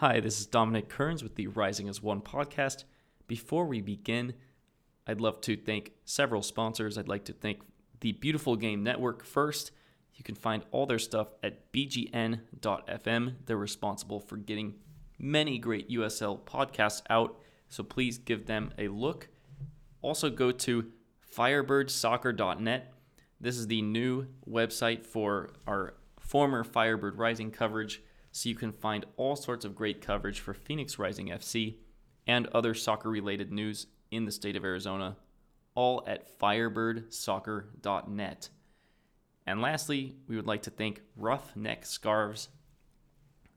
Hi, this is Dominic Kearns with the Rising as One podcast. Before we begin, I'd love to thank several sponsors. I'd like to thank the Beautiful Game Network first. You can find all their stuff at bgn.fm. They're responsible for getting many great USL podcasts out, so please give them a look. Also, go to firebirdsoccer.net. This is the new website for our former Firebird Rising coverage, so you can find all sorts of great coverage for Phoenix Rising FC and other soccer related news in the state of Arizona, all at firebirdsoccer.net. And lastly, we would like to thank Roughneck Scarves.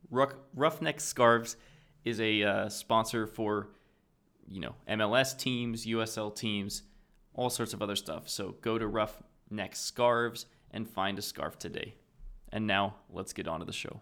Roughneck Scarves is a uh, sponsor for, you know, MLS teams, USL teams, all sorts of other stuff. So go to Roughneck Scarves and find a scarf today. And now let's get on to the show.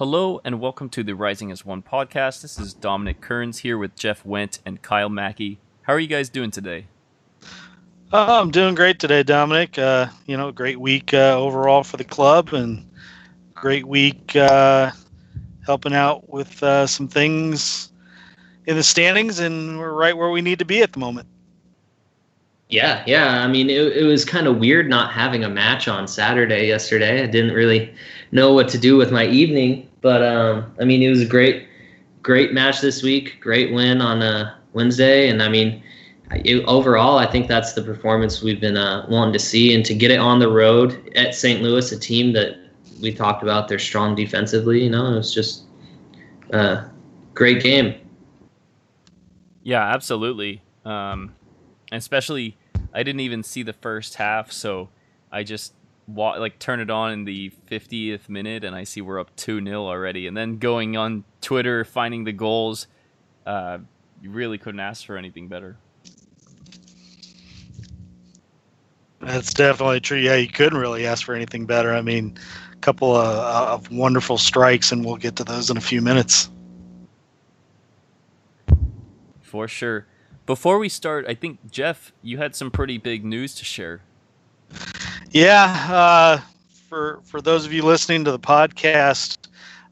Hello and welcome to the Rising as One podcast. This is Dominic Kearns here with Jeff Went and Kyle Mackey. How are you guys doing today? Uh, I'm doing great today, Dominic. Uh, you know, great week uh, overall for the club and great week uh, helping out with uh, some things in the standings, and we're right where we need to be at the moment. Yeah, yeah. I mean, it, it was kind of weird not having a match on Saturday yesterday. I didn't really know what to do with my evening. But um, I mean, it was a great, great match this week. Great win on a Wednesday, and I mean, it, overall, I think that's the performance we've been uh, wanting to see, and to get it on the road at St. Louis, a team that we talked about, they're strong defensively. You know, it was just a great game. Yeah, absolutely. Um, especially, I didn't even see the first half, so I just wa- like turn it on in the 50th minute and I see we're up 2 0 already. And then going on Twitter, finding the goals, uh, you really couldn't ask for anything better. That's definitely true. Yeah, you couldn't really ask for anything better. I mean, a couple of, of wonderful strikes, and we'll get to those in a few minutes. For sure. Before we start, I think, Jeff, you had some pretty big news to share. Yeah, uh, for for those of you listening to the podcast,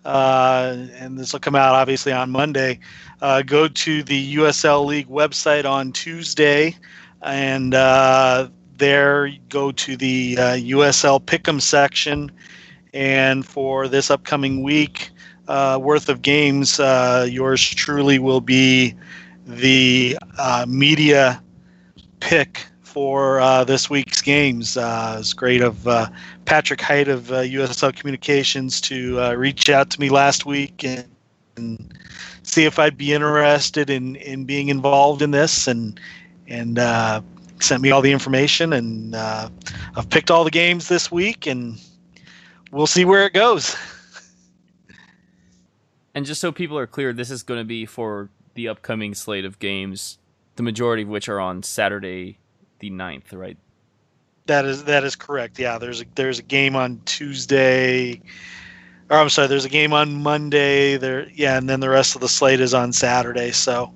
uh, and this will come out obviously on Monday. Uh, go to the USL League website on Tuesday, and uh, there go to the USL uh, Pick'em section, and for this upcoming week uh, worth of games, yours truly will be the media pick for uh, this week's games. Uh, it's great of uh, Patrick Height of USL uh, Communications to uh, reach out to me last week and, and, see if I'd be interested in, in being involved in this and and uh, sent me all the information and I've picked all the games this week and we'll see where it goes. And just so people are clear, this is going to be for the upcoming slate of games, the majority of which are on Saturday the 9th, right? That is that is correct. Yeah, there's a there's a game on Tuesday. Or I'm sorry, there's a game on Monday. There, yeah, and then the rest of the slate is on Saturday. So,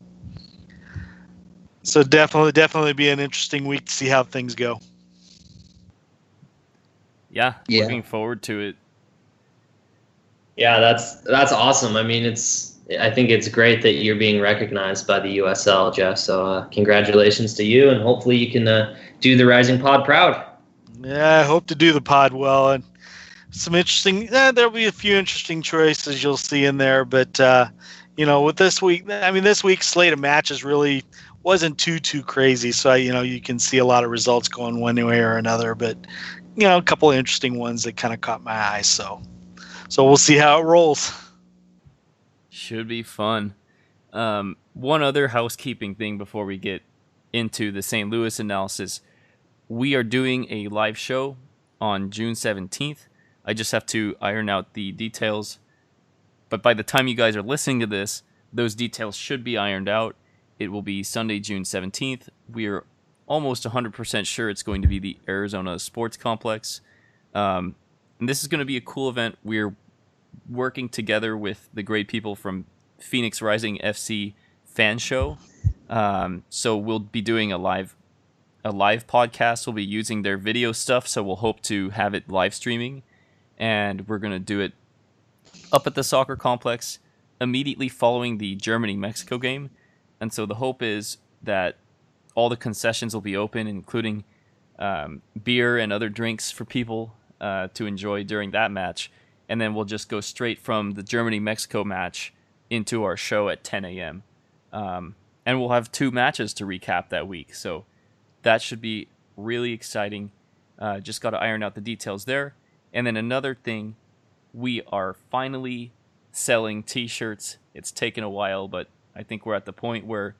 so definitely, definitely be an interesting week to see how things go. Yeah, yeah. looking forward to it. Yeah, that's that's awesome. I mean, it's I think it's great that you're being recognized by the USL, Jeff. So uh, congratulations to you, and hopefully you can uh, do the Rising Pod proud. Yeah, I hope to do the pod well, and some interesting. Eh, there'll be a few interesting choices you'll see in there, but uh, you know, with this week, I mean, this week's slate of matches really wasn't too too crazy. So I, you know, you can see a lot of results going one way or another, but you know, a couple interesting ones that kind of caught my eye. So, so we'll see how it rolls. Should be fun. Um, one other housekeeping thing before we get into the St. Louis analysis. we are doing a live show on June 17th. I just have to iron out the details. But by the time you guys are listening to this, those details should be ironed out. It will be Sunday, June 17th. We are almost 100% sure it's going to be the Arizona Sports Complex. Um, and this is going to be a cool event. We're working together with the great people from Phoenix Rising FC Fan Show. Um, so we'll be doing a live a live podcast. We'll be using their video stuff, so we'll hope to have it live streaming, and we're gonna do it up at the soccer complex immediately following the Germany Mexico game. And so the hope is that all the concessions will be open, including um, beer and other drinks for people uh, to enjoy during that match. And then we'll just go straight from the Germany Mexico match into our show at 10 a.m. Um, and we'll have two matches to recap that week. So that should be really exciting. Uh, just got to iron out the details there. And then another thing, we are finally selling t shirts. It's taken a while, but I think we're at the point where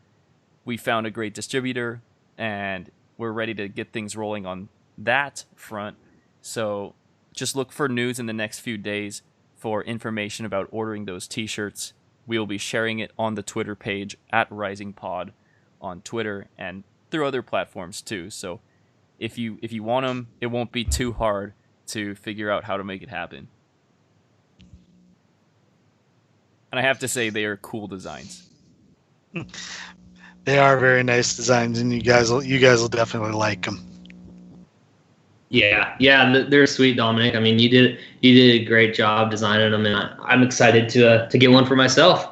we found a great distributor and we're ready to get things rolling on that front. So just look for news in the next few days for information about ordering those t shirts. We will be sharing it on the Twitter page at Rising Pod on Twitter and through other platforms too. So if you if you want them, it won't be too hard to figure out how to make it happen. And I have to say they are cool designs. They are very nice designs, and you guys will you guys will definitely like them. Yeah, yeah, they're sweet, Dominic. I mean, you did you did a great job designing them, and I, am excited to uh, to get one for myself.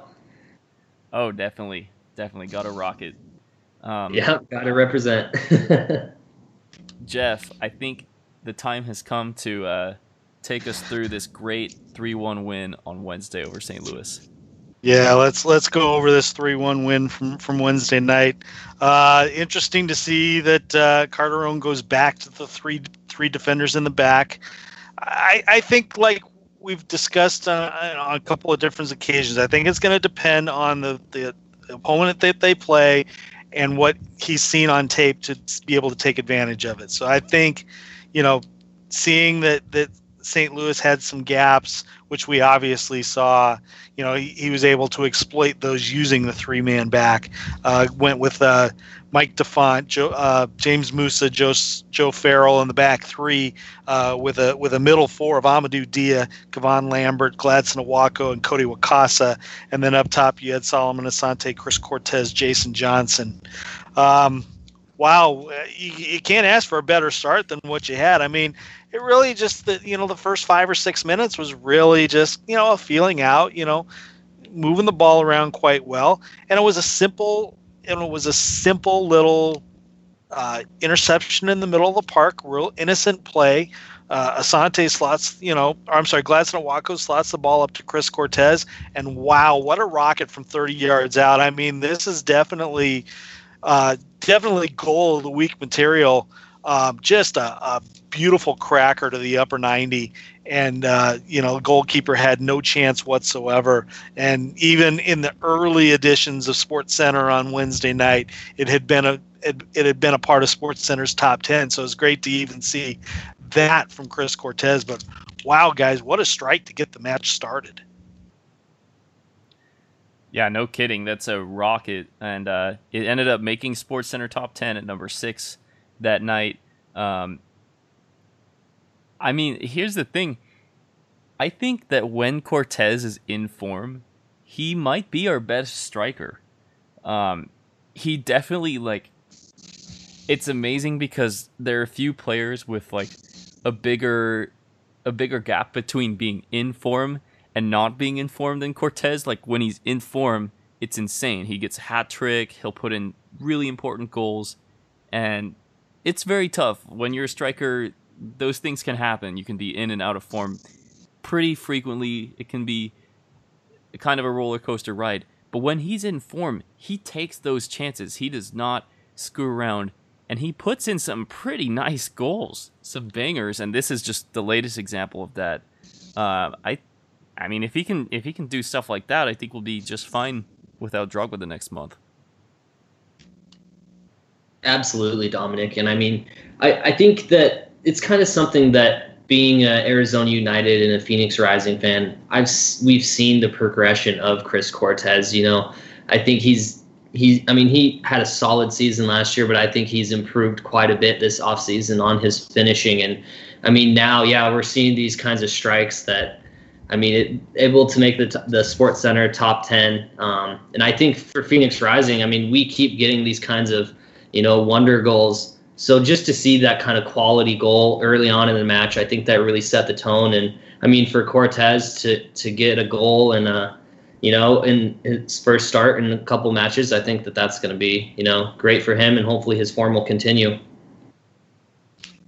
Oh, definitely, definitely got to rocket. Um, yeah, got to represent. Jeff, I think the time has come to uh, take us through this great three-one win on Wednesday over St. Louis. Yeah, let's let's go over this three-one win from from Wednesday night. Uh, interesting to see that uh, Carteron goes back to the three three defenders in the back. I I think like we've discussed uh, on a couple of different occasions. I think it's going to depend on the the opponent that they play and what he's seen on tape to be able to take advantage of it. So I think, you know, seeing that that St. Louis had some gaps, which we obviously saw. You know, he, he was able to exploit those using the three man back. Uh, went with uh, Mike da Fonte, Joe, uh, James Musa, Joe, Joe Farrell in the back three, uh, with a with a middle four of Amadou Dia, Kevon Lambert, Gladson Awako, and Cody Wakasa, and then up top you had Solomon Asante, Chris Cortez, Jason Johnson. Um, wow, you, you can't ask for a better start than what you had. I mean, it really just the you know the first five or six minutes was really just you know a feeling out, you know, moving the ball around quite well, and it was a simple and it was a simple little uh, interception in the middle of the park, real innocent play. Uh, Asante slots, you know, I'm sorry, Gladson Awako slots the ball up to Chris Cortez, and wow, what a rocket from 30 yards out! I mean, this is definitely, uh, definitely goal of the week material. Um, just a, a, beautiful cracker to the upper 90 and uh, you know goalkeeper had no chance whatsoever. And even in the early editions of SportsCenter on wednesday night it had been a it, it had been a part of SportsCenter's top 10 so it's great to even see that from chris cortez. But wow guys what a strike to get the match started. Yeah, no kidding. That's a rocket, and uh, it ended up making SportsCenter top ten at number six that night. Um, I mean, here's the thing. I think that when Cortez is in form, he might be our best striker. Um, he definitely like. It's amazing because there are a few players with like a bigger, a bigger gap between being in form and not being in form than Cortez. Like when he's in form, it's insane. He gets a hat trick. He'll put in really important goals, and it's very tough when you're a striker. Those things can happen. You can be in and out of form pretty frequently. It can be kind of a roller coaster ride. But when he's in form, he takes those chances. He does not screw around, and he puts in some pretty nice goals, some bangers. And this is just the latest example of that. Uh, I, I mean, if he can if he can do stuff like that, I think we'll be just fine without Drogba the next month. Absolutely, Dominic. And I mean, I, I think that it's kind of something that being a Arizona United and a Phoenix Rising fan, I've we've seen the progression of Chris Cortez. You know, I think he's he I mean he had a solid season last year, but I think he's improved quite a bit this offseason on his finishing. And I mean now, yeah, we're seeing these kinds of strikes that I mean, it, able to make the t- the SportsCenter top ten, um, and I think for Phoenix Rising, I mean, we keep getting these kinds of, you know, wonder goals. So just to see that kind of quality goal early on in the match, I think that really set the tone. And I mean, for Cortez to to get a goal and a you know, in his first start in a couple matches, I think that that's going to be, you know, great for him, and hopefully his form will continue.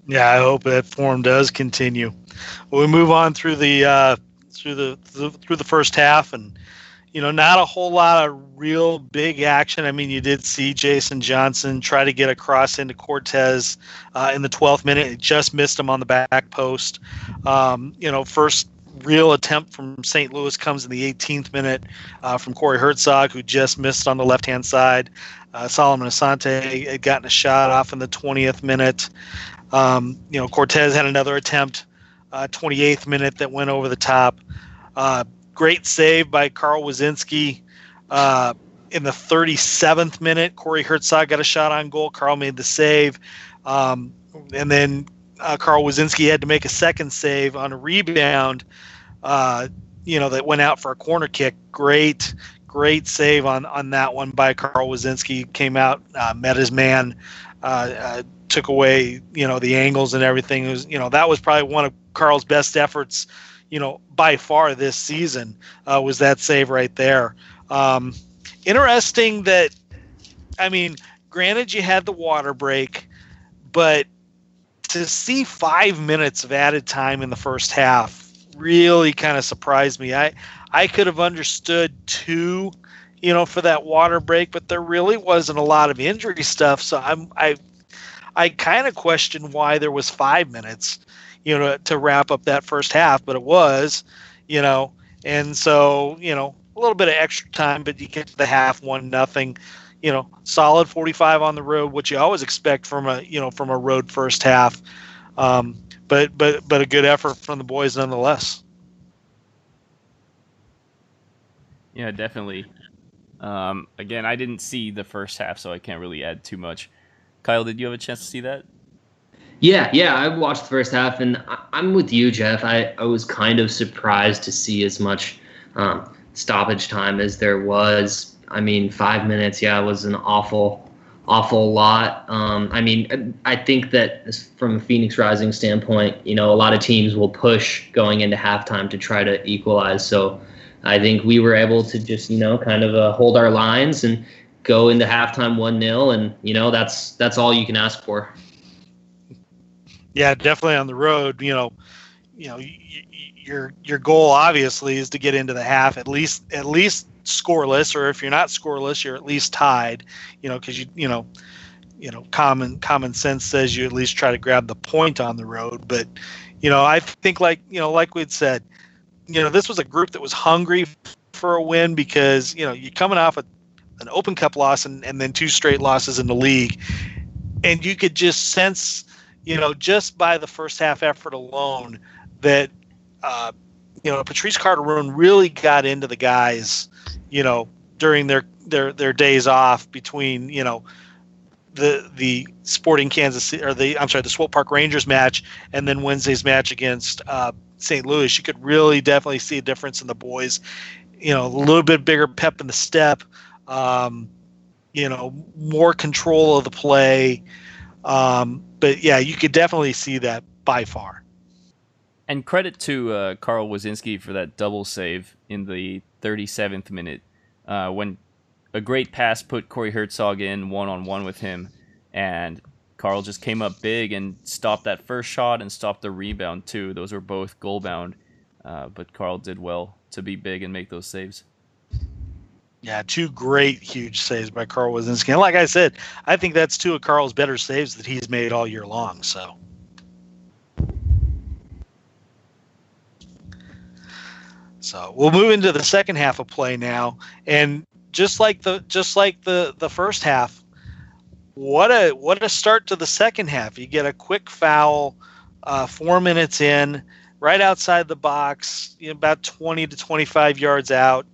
Yeah, I hope that form does continue. We move on through the uh, through the through the first half, and you know, not a whole lot of real big action. I mean, you did see Jason Johnson try to get across into Cortez uh, in the 12th minute. It just missed him on the back post. Um, you know, first real attempt from St. Louis comes in the 18th minute uh, from Corey Hertzog, who just missed on the left hand side. Uh, Solomon Asante had gotten a shot off in the 20th minute. Um, you know, Cortez had another attempt, uh, 28th minute, that went over the top. Great save by Carl Woszczynski. Uh, in the 37th minute, Corey Hertzog got a shot on goal. Carl made the save. Um, and then uh, Carl Woszczynski had to make a second save on a rebound, uh, you know, that went out for a corner kick. Great, great save on, on that one by Carl Woszczynski. Came out, uh, met his man, uh, uh, took away, you know, the angles and everything. It was, you know, that was probably one of Carl's best efforts you know, by far this season uh, was that save right there. Um, interesting that, I mean, granted you had the water break, but to see five minutes of added time in the first half really kind of surprised me. I I could have understood two, you know, for that water break, but there really wasn't a lot of injury stuff. So I'm I I kind of question why there was five minutes you know, to, wrap up that first half, but it was, you know, and so, you know, a little bit of extra time, but you get to the half one nothing, you know, solid 45 on the road, which you always expect from a, you know, from a road first half. Um, but, but, but a good effort from the boys nonetheless. Yeah, definitely. Um, again, I didn't see the first half, so I can't really add too much. Kyle, did you have a chance to see that? Yeah, yeah, I watched the first half, and I'm with you, Jeff. I, I was kind of surprised to see as much um, stoppage time as there was. I mean, five minutes, yeah, was an awful, awful lot. Um, I mean, I think that from a Phoenix Rising standpoint, you know, a lot of teams will push going into halftime to try to equalize. So I think we were able to just, you know, kind of uh, hold our lines and go into halftime one 0 and you know that's that's all you can ask for yeah, definitely on the road. You know, you know, your your goal obviously is to get into the half at least at least scoreless, or if you're not scoreless, you're at least tied. You know, because you you know, you know, common common sense says you at least try to grab the point on the road. But you know, I think like you know, like we'd said, you know, this was a group that was hungry for a win because you know you're coming off a, an Open Cup loss and, and then two straight losses in the league, and you could just sense you know, just by the first half effort alone, that uh, you know Patrice Carteron really got into the guys, you know, during their their their days off between you know the the Sporting Kansas or the I'm sorry the Swope Park Rangers match and then Wednesday's match against uh, St. Louis. You could really definitely see a difference in the boys. You know, a little bit bigger pep in the step. Um, you know, more control of the play. Um, but yeah, you could definitely see that by far. And credit to uh, Carl Woszczynski for that double save in the 37th minute uh, when a great pass put Corey Hertzog in one on one with him, and Carl just came up big and stopped that first shot and stopped the rebound too. Those were both goal bound, uh, but Carl did well to be big and make those saves. Yeah, two great, huge saves by Carl Woszczynski. And like I said, I think that's two of Carl's better saves that he's made all year long. So. So we'll move into the second half of play now, and just like the just like the the first half, what a what a start to the second half. You get a quick foul, uh, four minutes in, right outside the box, you know, about twenty to twenty five yards out.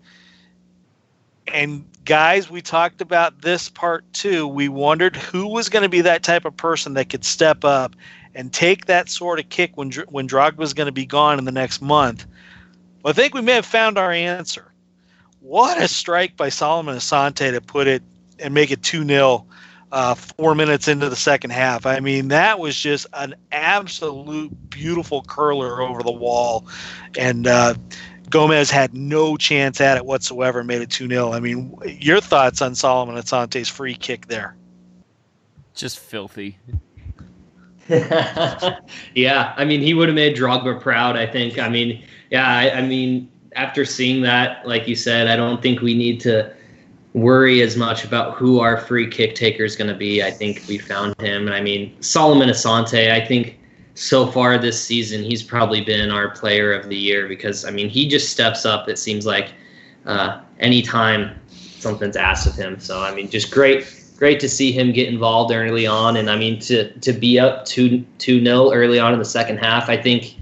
And guys, we talked about this part too. We wondered who was going to be that type of person that could step up and take that sort of kick when when Drogba was going to be gone in the next month. Well, I think we may have found our answer. What a strike by Solomon Asante to put it and make it 2 0 uh, four minutes into the second half. I mean, that was just an absolute beautiful curler over the wall. And uh, Gomez had no chance at it whatsoever, made it 2 0. I mean, your thoughts on Solomon Asante's free kick there? Just filthy. yeah, I mean, he would have made Drogba proud, I think. I mean, yeah, I, I mean, after seeing that, like you said, I don't think we need to worry as much about who our free kick taker is going to be. I think we found him. And I mean, Solomon Asante, I think so far this season, he's probably been our player of the year because, I mean, he just steps up, it seems like, uh, anytime something's asked of him. So, I mean, just great. Great to see him get involved early on, and I mean to to be up two two nil early on in the second half. I think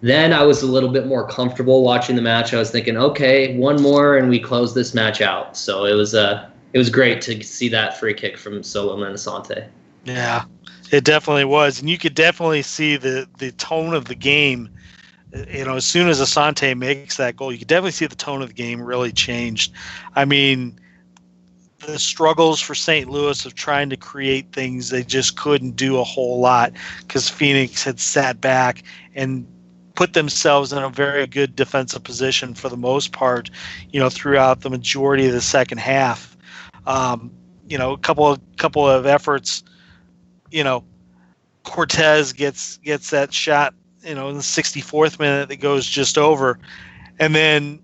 then I was a little bit more comfortable watching the match. I was thinking, okay, one more and we close this match out. So it was uh, it was great to see that free kick from Solomon Asante. Yeah, it definitely was, and you could definitely see the the tone of the game. You know, as soon as Asante makes that goal, you could definitely see the tone of the game really changed. I mean, the struggles for St. Louis of trying to create things, they just couldn't do a whole lot because Phoenix had sat back and put themselves in a very good defensive position for the most part, you know, throughout the majority of the second half. Um, you know, a couple of couple of efforts, you know, Cortez gets gets that shot, you know, in the 64th minute that goes just over, and then,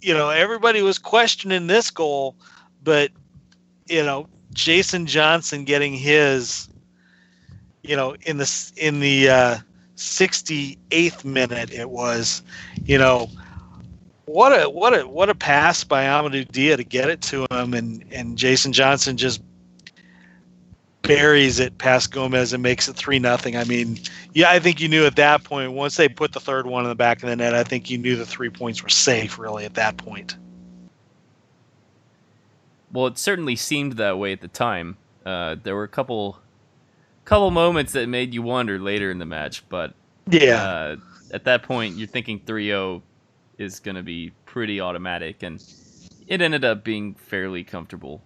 you know, everybody was questioning this goal, but you know, Jason Johnson getting his, you know, in the in the uh, 68th minute it was, you know, what a what a what a pass by Amadou Dia to get it to him. And and Jason Johnson just buries it past Gomez and makes it three nothing. I mean, yeah, I think you knew at that point once they put the third one in the back of the net, I think you knew the three points were safe really at that point. Well, it certainly seemed that way at the time. Uh, there were a couple couple moments that made you wonder later in the match, but yeah, uh, at that point you're thinking 3-0 is going to be pretty automatic, and it ended up being fairly comfortable.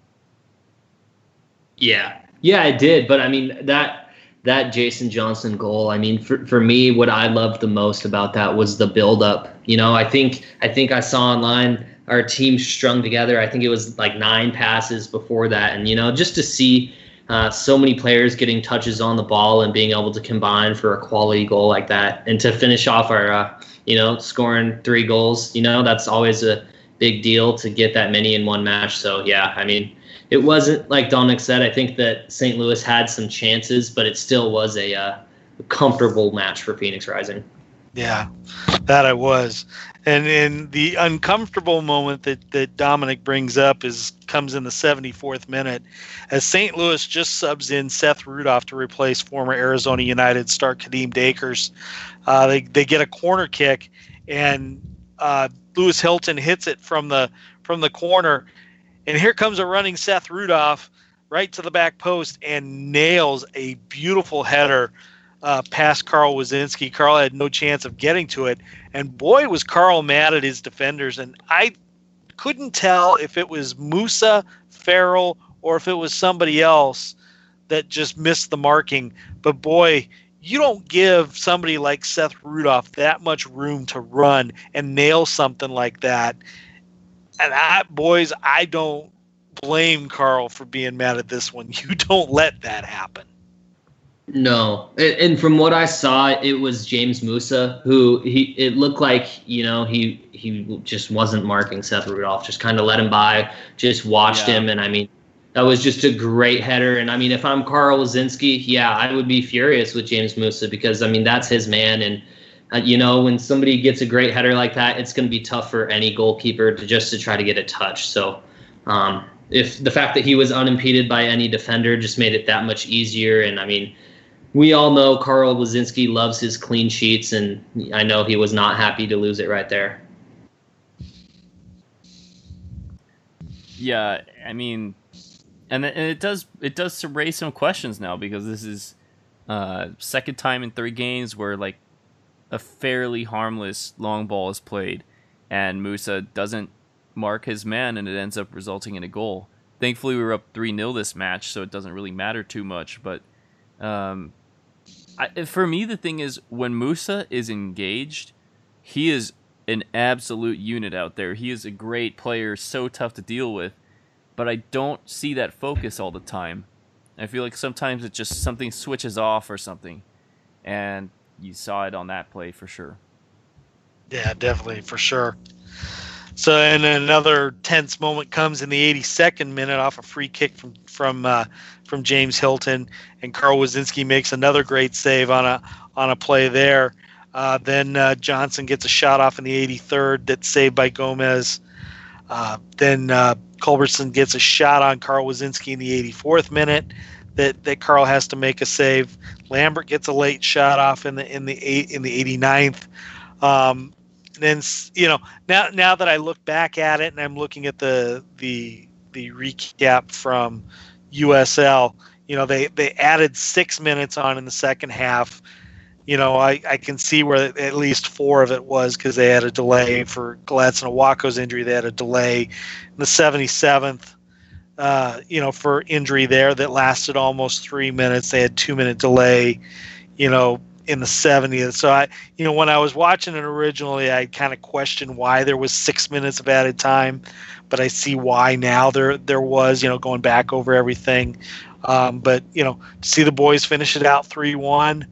Yeah, yeah, it did. But I mean that that Jason Johnson goal. I mean, for for me, what I loved the most about that was the build up. You know, I think I think I saw online our team strung together. I think it was like nine passes before that, and you know, just to see uh, so many players getting touches on the ball and being able to combine for a quality goal like that, and to finish off our, uh, you know, scoring three goals. You know, that's always a big deal to get that many in one match. So yeah, I mean, it wasn't like Dominic said. I think that St. Louis had some chances, but it still was a, uh, comfortable match for Phoenix Rising. Yeah, that I was. And in the uncomfortable moment that, that Dominic brings up is comes in the 74th minute as St. Louis just subs in Seth Rudolph to replace former Arizona United star Kadeem Dacres. Uh, they, they get a corner kick and uh, Lewis Hilton hits it from the from the corner and here comes a running Seth Rudolph right to the back post and nails a beautiful header uh, past Carl Woszczynski. Carl had no chance of getting to it, and boy was Carl mad at his defenders. And I couldn't tell if it was Musa Farrell or if it was somebody else that just missed the marking. But boy, you don't give somebody like Seth Rudolph that much room to run and nail something like that. And I, boys, I don't blame Carl for being mad at this one. You don't let that happen. No, and from what I saw, it was James Musa who he. It looked like you know he he just wasn't marking Seth Rudolph. Just kind of let him by, just watched yeah. him, and I mean that was just a great header. And I mean, if I'm Carl Woszczynski, yeah, I would be furious with James Musa because I mean that's his man, and uh, you know when somebody gets a great header like that, it's going to be tough for any goalkeeper to just to try to get a touch. So. Um, if the fact that he was unimpeded by any defender just made it that much easier. And I mean, we all know Carl Woszczynski loves his clean sheets, and I know he was not happy to lose it right there. Yeah, I mean, and it does it does raise some questions now because this is uh, second time in three games where like a fairly harmless long ball is played, and Musa doesn't mark his man, and it ends up resulting in a goal. Thankfully, we were up three 0 this match, so it doesn't really matter too much. But um, I, for me, the thing is when Musa is engaged, he is an absolute unit out there. He is a great player, so tough to deal with, but I don't see that focus all the time. I feel like sometimes it just something switches off or something, and you saw it on that play for sure. Yeah, definitely for sure. So, and another tense moment comes in the 82nd minute off a free kick from from uh, from James Hilton, and Carl Woszczynski makes another great save on a on a play there. Uh, then uh, Johnson gets a shot off in the 83rd that's saved by Gomez. Uh, then uh, Culbertson gets a shot on Carl Woszczynski in the 84th minute that, that Carl has to make a save. Lambert gets a late shot off in the in the eight, in the 89th. Um, then you know now now that I look back at it and I'm looking at the the the recap from USL, you know they they added six minutes on in the second half. You know I, I can see where at least four of it was because they had a delay for Gladson Awako's injury. They had a delay in the 77th. Uh, you know, for injury there that lasted almost three minutes. They had two minute delay. You know, in the 70th. So I, you know, when I was watching it originally, I kind of questioned why there was six minutes of added time, but I see why now there there was. You know, going back over everything. Um, but you know, to see the boys finish it out three one,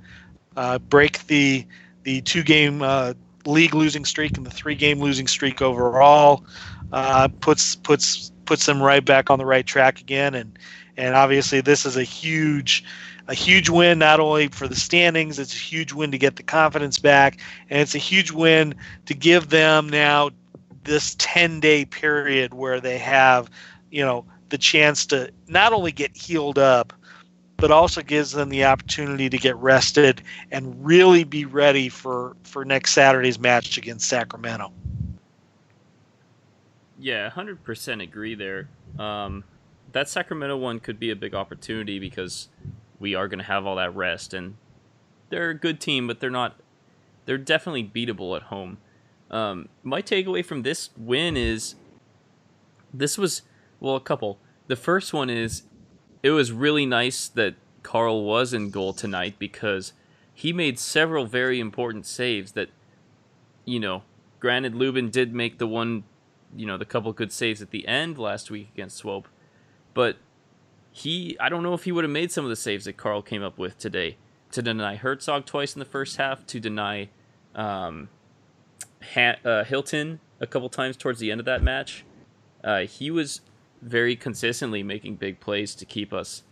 uh, break the the two game uh, league losing streak and the three game losing streak overall, uh, puts puts puts them right back on the right track again. And and obviously this is a huge a huge win not only for the standings, it's a huge win to get the confidence back, and it's a huge win to give them now this 10 day period where they have, you know, the chance to not only get healed up, but also gives them the opportunity to get rested and really be ready for for next Saturday's match against Sacramento. Yeah, 100% agree there. Um, that Sacramento one could be a big opportunity because we are going to have all that rest. And they're a good team, but they're not. They're definitely beatable at home. Um, my takeaway from this win is this was well a couple. The first one is it was really nice that Carl was in goal tonight because he made several very important saves that you know granted Lubin did make the one you know the couple good saves at the end last week against Swope but he I don't know if he would have made some of the saves that Carl came up with today to deny Hertzog twice in the first half, to deny um, ha- uh, Hilton a couple times towards the end of that match. Uh, he was very consistently making big plays to keep us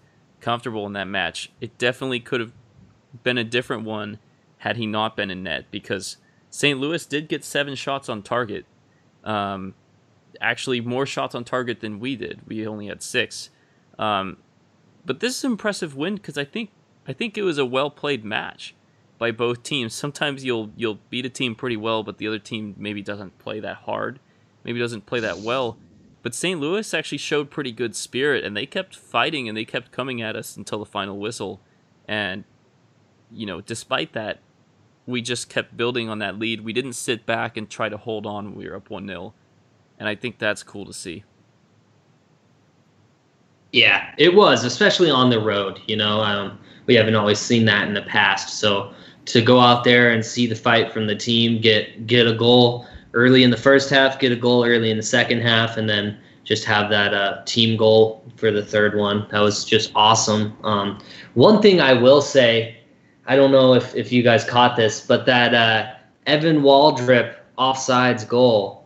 comfortable in that match. It definitely could have been a different one had he not been in net because St. Louis did get seven shots on target. Um, actually, more shots on target than we did. We only had six. Um, but this is an impressive win because I think I think it was a well played match by both teams. Sometimes you'll you'll beat a team pretty well, but the other team maybe doesn't play that hard, maybe doesn't play that well. But St. Louis actually showed pretty good spirit, and they kept fighting and they kept coming at us until the final whistle. And you know, despite that, we just kept building on that lead. We didn't sit back and try to hold on when we were up one 0 and I think that's cool to see. Yeah, it was, especially on the road. You know, um, we haven't always seen that in the past. So to go out there and see the fight from the team, get get a goal early in the first half, get a goal early in the second half, and then just have that uh, team goal for the third one. That was just awesome. Um, one thing I will say, I don't know if, if you guys caught this, but that uh, Evan Waldrep offsides goal.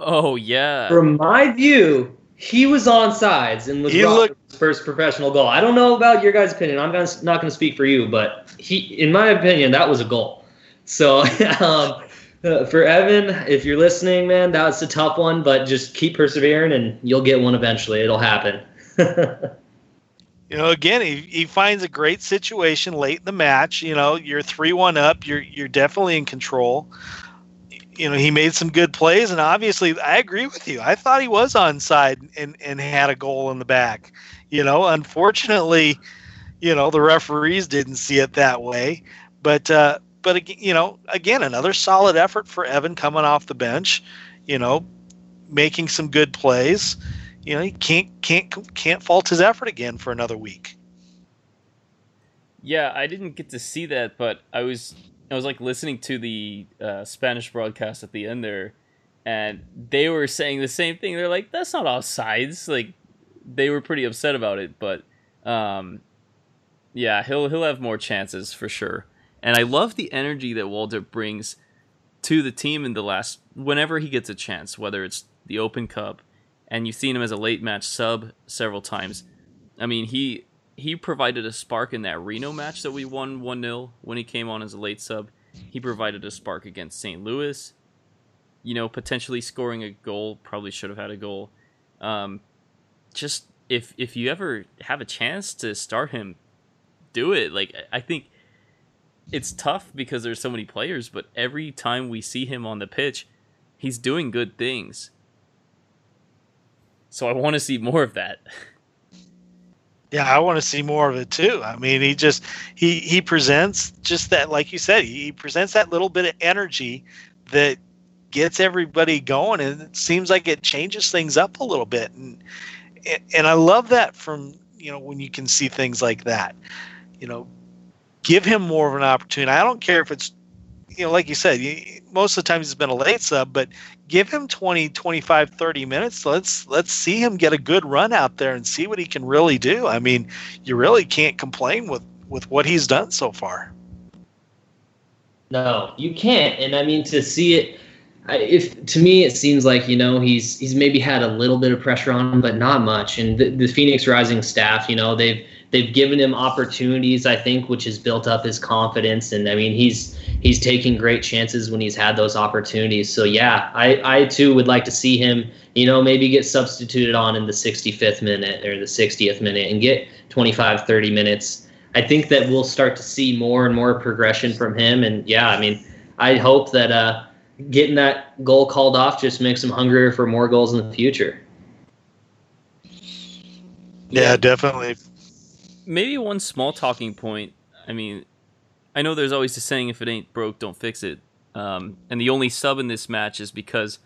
Oh yeah. From my view, he was on sides and was looked, his first professional goal. I don't know about your guys' opinion. I'm gonna, not going to speak for you, but he, in my opinion, that was a goal. So, um, Uh, for Evan, if you're listening, man, that was a tough one, but just keep persevering and you'll get one eventually. It'll happen. you know, again, he, he finds a great situation late in the match. You know, you're three one up. You're you're definitely in control. You know, he made some good plays, and obviously, I agree with you. I thought he was onside and and had a goal in the back. You know, unfortunately, you know the referees didn't see it that way, but uh, but you know, again, another solid effort for Evan coming off the bench. You know, making some good plays. You know, he can't can't can't fault his effort again for another week. Yeah, I didn't get to see that, but I was I was like listening to the uh, Spanish broadcast at the end there, and they were saying the same thing. They're like, "That's not offsides." Like, they were pretty upset about it, but um, yeah, he'll he'll have more chances for sure. And I love the energy that Walter brings to the team in the last whenever he gets a chance, whether it's the Open Cup, and you've seen him as a late match sub several times. I mean, he he provided a spark in that Reno match that we won 1-0 when he came on as a late sub. He provided a spark against St. Louis. You know, potentially scoring a goal, probably should have had a goal. Um, just if if you ever have a chance to start him, do it. Like I think it's tough because there's so many players, but every time we see him on the pitch, he's doing good things. So I want to see more of that. Yeah, I want to see more of it too. I mean, he just he he presents just that like you said, he presents that little bit of energy that gets everybody going and it seems like it changes things up a little bit and and I love that from, you know, when you can see things like that. You know, give him more of an opportunity. I don't care if it's, you know, like you said, most of the time he's been a late sub, but give him 20, 25, 30 minutes. Let's let's see him get a good run out there and see what he can really do. I mean, you really can't complain with with what he's done so far. No, you can't. And I mean to see it if to me it seems like you know he's he's maybe had a little bit of pressure on him, but not much. And the, the Phoenix Rising staff, you know, they've they've given him opportunities, I think, which has built up his confidence. And I mean, he's he's taking great chances when he's had those opportunities. So yeah, I I too would like to see him, you know, maybe get substituted on in the 65th minute or the 60th minute and get 25, 30 minutes. I think that we'll start to see more and more progression from him. And yeah, I mean, I hope that uh, getting that goal called off just makes him hungrier for more goals in the future. Yeah, definitely maybe one small talking point. I mean, I know there's always the saying, if it ain't broke, don't fix it. Um, and the only sub in this match is because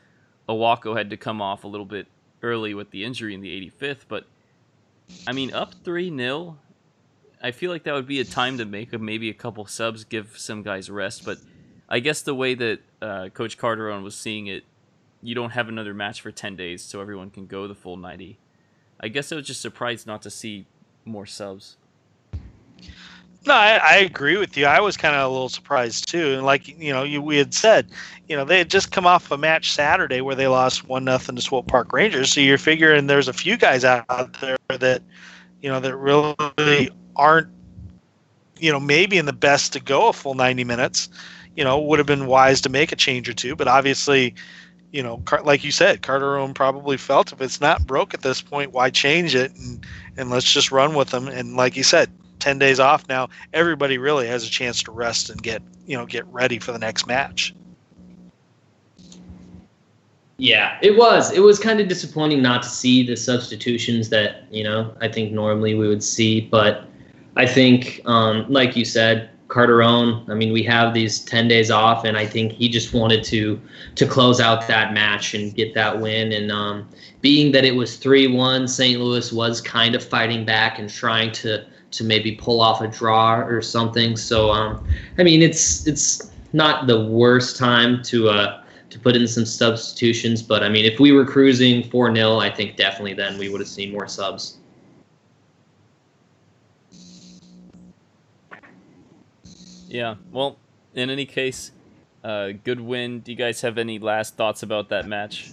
Awako had to come off a little bit early with the injury in the 85th. But, I mean, up 3 0, I feel like that would be a time to make a, maybe a couple subs, give some guys rest. But I guess the way that uh, Coach Carteron was seeing it, you don't have another match for 10 days so everyone can go the full 90. I guess I was just surprised not to see more subs. No, I, I, agree with you. I was kind of a little surprised too, and like you know, you, we had said, you know, they had just come off a match Saturday where they lost one nothing to Swope Park Rangers. So you're figuring there's a few guys out there that, you know, that really aren't, you know, maybe in the best to go a full 90 minutes. You know, would have been wise to make a change or two, but obviously, you know, like you said, Carteron probably felt if it's not broke at this point, why change it? And and let's just run with them. And like you said, 10 days off now, everybody really has a chance to rest and get, you know, get ready for the next match. Yeah, it was. It was kind of disappointing not to see the substitutions that, you know, I think normally we would see. But I think, um, like you said, Carteron, I mean, we have these 10 days off, and I think he just wanted to to close out that match and get that win. And um, being that it was 3 1, St. Louis was kind of fighting back and trying to to maybe pull off a draw or something. So um, I mean, it's it's not the worst time to uh, to put in some substitutions, but I mean, if we were cruising four 0 I think definitely then we would have seen more subs. Yeah. Well, in any case, uh, good win. Do you guys have any last thoughts about that match?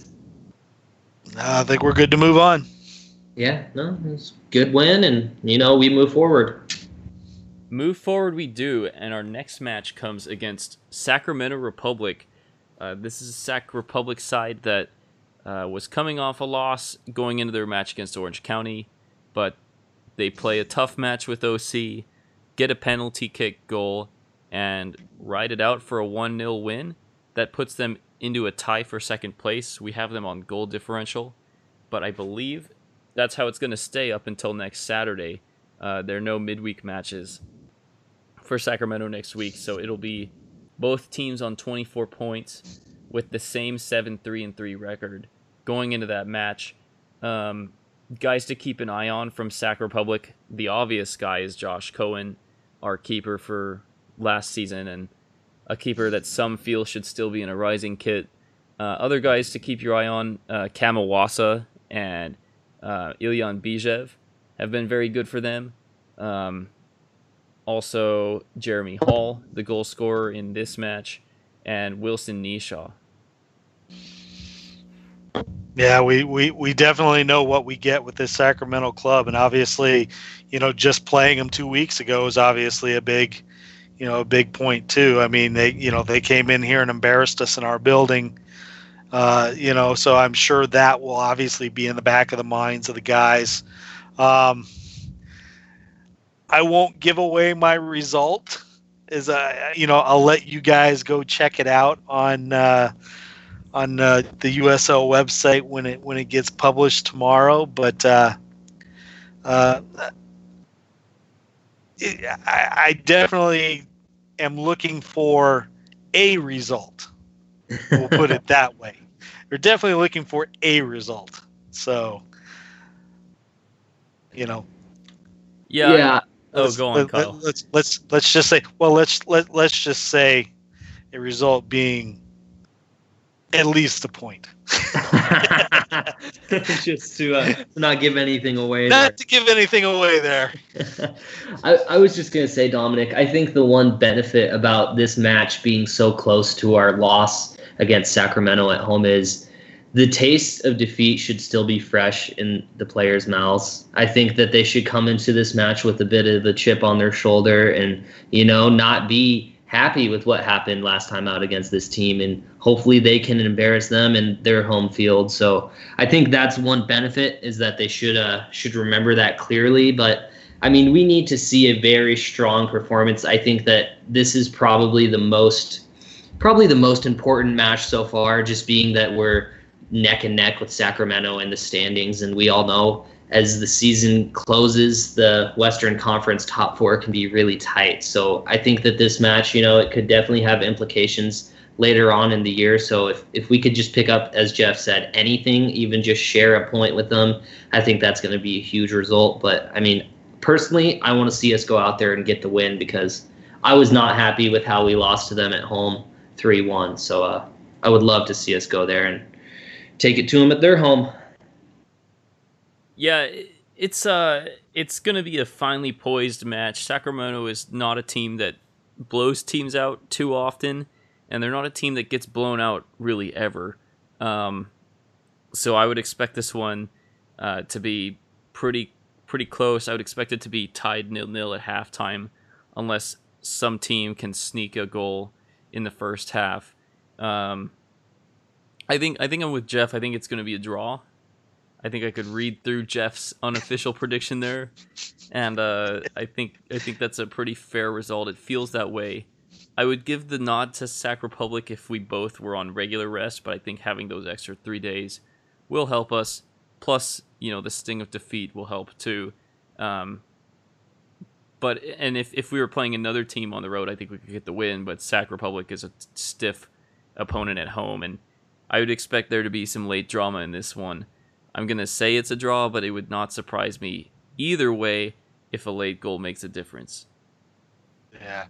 I think we're good to move on yeah, no, it's good win, and you know we move forward. Move forward, we do, and our next match comes against Sacramento Republic. Uh, this is a Sac Republic side that uh, was coming off a loss going into their match against Orange County, but they play a tough match with OC, get a penalty kick goal, and ride it out for a 1 0 win. That puts them into a tie for second place. We have them on goal differential, but I believe that's how it's going to stay up until next Saturday. Uh, there are no midweek matches for Sacramento next week, so it'll be both teams on 24 points with the same 7-3 and 3 record going into that match. Um, guys to keep an eye on from Sac Republic. The obvious guy is Josh Cohen, our keeper for last season, and a keeper that some feel should still be in a rising kit. Uh, other guys to keep your eye on, uh, Cameron Iwasa and uh, Villyan Bijev have been very good for them. Um, also, Jeremy Hall, the goal scorer in this match, and Wilson Nishaw. Yeah, we, we, we definitely know what we get with this Sacramento club, and obviously, you know, just playing them two weeks ago is obviously a big, you know, a big point too. I mean, they you know they came in here and embarrassed us in our building, uh, you know, so I'm sure that will obviously be in the back of the minds of the guys. Um, I won't give away my result. Is uh, you know, I'll let you guys go check it out on uh, on uh, the USL website when it when it gets published tomorrow. But uh, uh, I, I definitely am looking for a result. We'll put it that way. We're definitely looking for a result. So, you know. Yeah. Yeah. Oh, let's- go on, let, Kyle. Let, let's let's let's just say well let's let let's just say a result being at least a point. Just to, uh, not give anything away. Not to give anything away there. I, I was just going to say, Dominic, I think the one benefit about this match being so close to our loss against Sacramento at home is the taste of defeat should still be fresh in the players' mouths. I think that they should come into this match with a bit of a chip on their shoulder and, you know, not be happy with what happened last time out against this team and hopefully they can embarrass them in their home field. So I think that's one benefit is that they should uh should remember that clearly. But I mean we need to see a very strong performance. I think that this is probably the most probably the most important match so far, just being that we're neck and neck with Sacramento in the standings and we all know as the season closes, the Western Conference top four can be really tight. So I think that this match, you know, it could definitely have implications later on in the year. So if, if we could just pick up, as Jeff said, anything, even just share a point with them, I think that's going to be a huge result. But I mean, personally, I want to see us go out there and get the win because I was not happy with how we lost to them at home 3 1. So uh, I would love to see us go there and take it to them at their home. Yeah, it's uh it's to be a finely poised match. Sacramento is not a team that blows teams out too often, and they're not a team that gets blown out really ever. Um, so I would expect this one uh, to be pretty pretty close. I would expect it to be tied nil nil at halftime, unless some team can sneak a goal in the first half. Um, I think I think I'm with Jeff. I think it's going to be a draw. I think I could read through Jeff's unofficial prediction there, and uh, I think I think that's a pretty fair result. It feels that way. I would give the nod to Sac Republic if we both were on regular rest, but I think having those extra three days will help us. Plus, you know, the sting of defeat will help too. Um, but and if if we were playing another team on the road, I think we could get the win. But Sac Republic is a stiff opponent at home, and I would expect there to be some late drama in this one. I'm going to say it's a draw, but it would not surprise me either way if a late goal makes a difference. Yeah,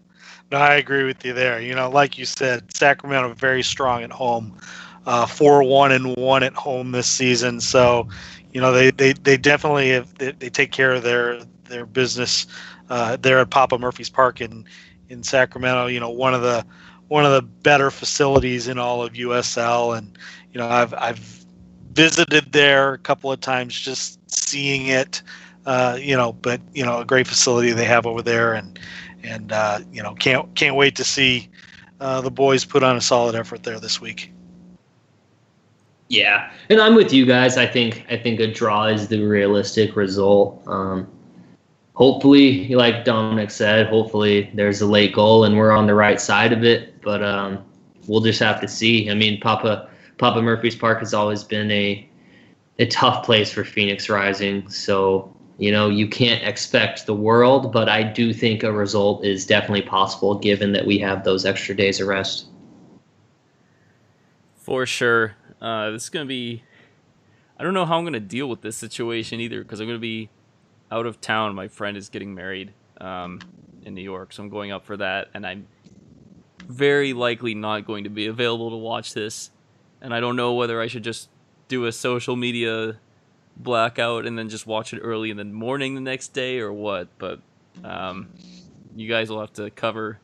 no, I agree with you there. You know, like you said, Sacramento very strong at home, uh, four one and one at home this season. So, you know, they they, they definitely have, they, they take care of their their business uh, there at Papa Murphy's Park in in Sacramento. You know, one of the one of the better facilities in all of USL, and you know, I've I've visited there a couple of times just seeing it. Uh, you know, but you know, a great facility they have over there, and and uh, you know can't can't wait to see uh, the boys put on a solid effort there this week. Yeah, and I'm with you guys. I think I think a draw is the realistic result. Um, hopefully, like Dominic said, hopefully there's a late goal and we're on the right side of it. But um, we'll just have to see. I mean, Papa Papa Murphy's Park has always been a a tough place for Phoenix Rising. So you know you can't expect the world, but I do think a result is definitely possible given that we have those extra days of rest. For sure, uh, this is gonna be. I don't know how I'm gonna deal with this situation either because I'm gonna be out of town. My friend is getting married um, in New York, so I'm going up for that, and I'm very likely not going to be available to watch this. And I don't know whether I should just do a social media blackout and then just watch it early in the morning the next day or what. But um, you guys will have to cover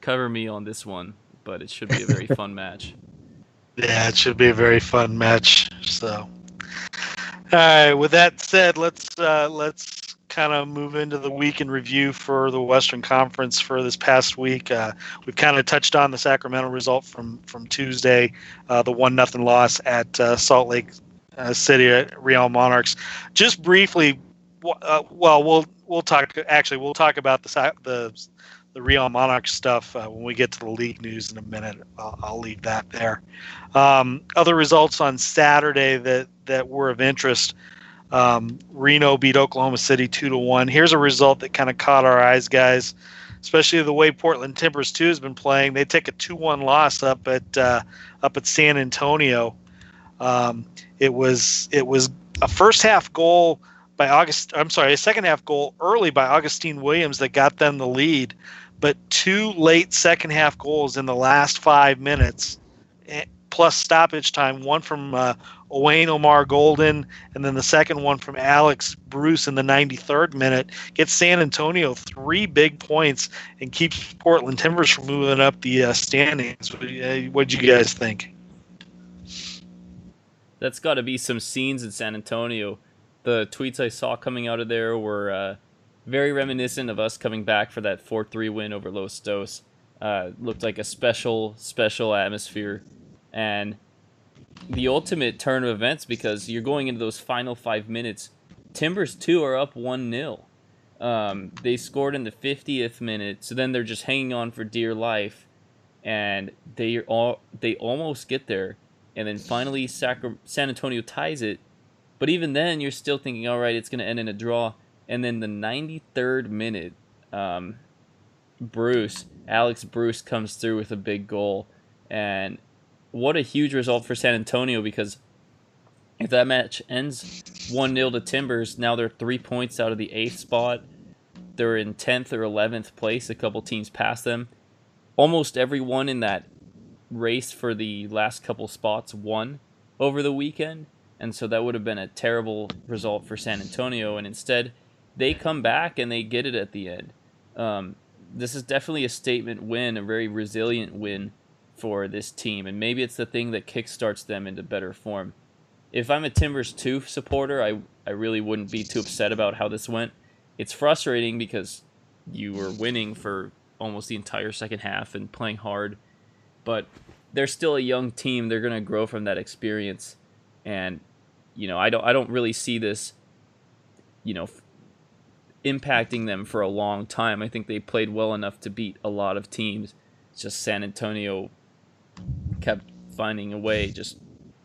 cover me on this one. But it should be a very fun match. Yeah, it should be a very fun match. So, all right. With that said, let's uh, let's kind of move into the week in review for the Western Conference for this past week. Uh, we've kind of touched on the Sacramento result from from Tuesday, uh, the one nothing loss at uh, Salt Lake uh, City at Real Monarchs. Just briefly, uh, well, we'll we'll talk. Actually, we'll talk about the the the Real Monarch stuff uh, when we get to the league news in a minute. I'll, I'll leave that there. Um, other results on Saturday that that were of interest. Um, Reno beat Oklahoma City two to one. Here's a result that kind of caught our eyes, guys. Especially the way Portland Timbers two has been playing. They take a two one loss up at uh, up at San Antonio. Um, it was it was a first half goal by August. I'm sorry, a second half goal early by Augustine Williams that got them the lead but two late second half goals in the last five minutes, plus stoppage time. One from uh, Omar Gordon, and then the second one from Alex Bruce in the 93rd minute gets San Antonio three big points and keeps Portland Timbers from moving up the uh, standings. What did you guys think? That's got to be some scenes in San Antonio. The tweets I saw coming out of there were. Uh, very reminiscent of us coming back for that 4-3 win over Los Dos. Uh, looked like a special, special atmosphere, and the ultimate turn of events because you're going into those final five minutes. Timbers two are up one 0 um, They scored in the 50th minute, so then they're just hanging on for dear life, and they all they almost get there, and then finally San Antonio ties it. But even then, you're still thinking, all right, it's going to end in a draw and then the 93rd minute, um, Bruce, Alex Bruce comes through with a big goal. And what a huge result for San Antonio because if that match ends 1 0 to Timbers, now they're three points out of the eighth spot. They're in 10th or 11th place, a couple teams past them. Almost everyone in that race for the last couple spots won over the weekend. And so that would have been a terrible result for San Antonio. And instead, they come back and they get it at the end. Um, this is definitely a statement win, a very resilient win for this team, and maybe it's the thing that kickstarts them into better form. If I'm a Timbers 2 supporter, I, I really wouldn't be too upset about how this went. It's frustrating because you were winning for almost the entire second half and playing hard, but they're still a young team. They're going to grow from that experience, and you know I don't I don't really see this, you know, impacting them for a long time. I think they played well enough to beat a lot of teams. It's just San Antonio kept finding a way, just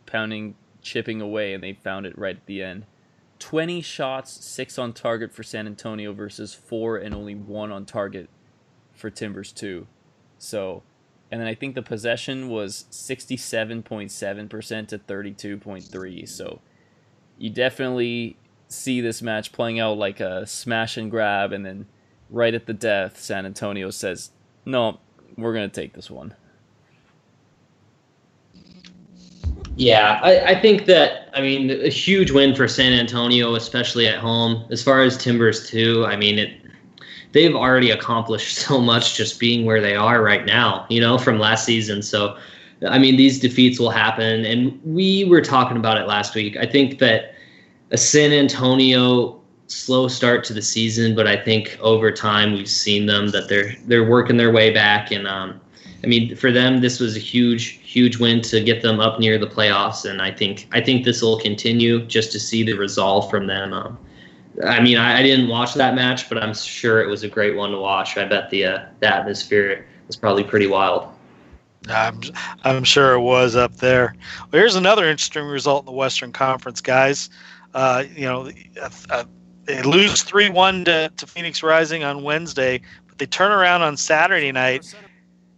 pounding, chipping away, and they found it right at the end. 20 shots, 6 on target for San Antonio versus 4 and only 1 on target for Timbers 2. So, and then I think the possession was 67.7% to 32.3. So, you definitely see this match playing out like a smash and grab, and then right at the death, San Antonio says, "No, we're gonna take this one." Yeah, I, I think that I mean a huge win for San Antonio, especially at home. As far as Timbers too, I mean it. They've already accomplished so much just being where they are right now, you know, from last season. So, I mean, these defeats will happen, and we were talking about it last week. I think that a San Antonio slow start to the season, but I think over time we've seen them that they're they're working their way back, and um, I mean, for them, this was a huge, huge win to get them up near the playoffs, and I think I think this will continue just to see the resolve from them. Um, I mean, I, I, didn't watch that match, but I'm sure it was a great one to watch. I bet the uh, the atmosphere was probably pretty wild. I'm I'm sure it was up there. Well, here's another interesting result in the Western Conference, guys. Uh, you know, they lose three one to, to Phoenix Rising on Wednesday, but they turn around on Saturday night,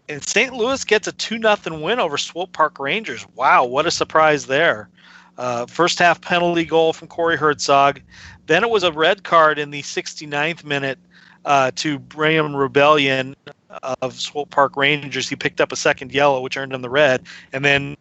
and St. Louis gets a two nothing win over Swope Park Rangers. Wow, what a surprise there! Uh, first half penalty goal from Corey Hertzog. Then it was a red card in the 69th minute uh, to Graham Rebellion of Swope Park Rangers. He picked up a second yellow, which earned him the red. And then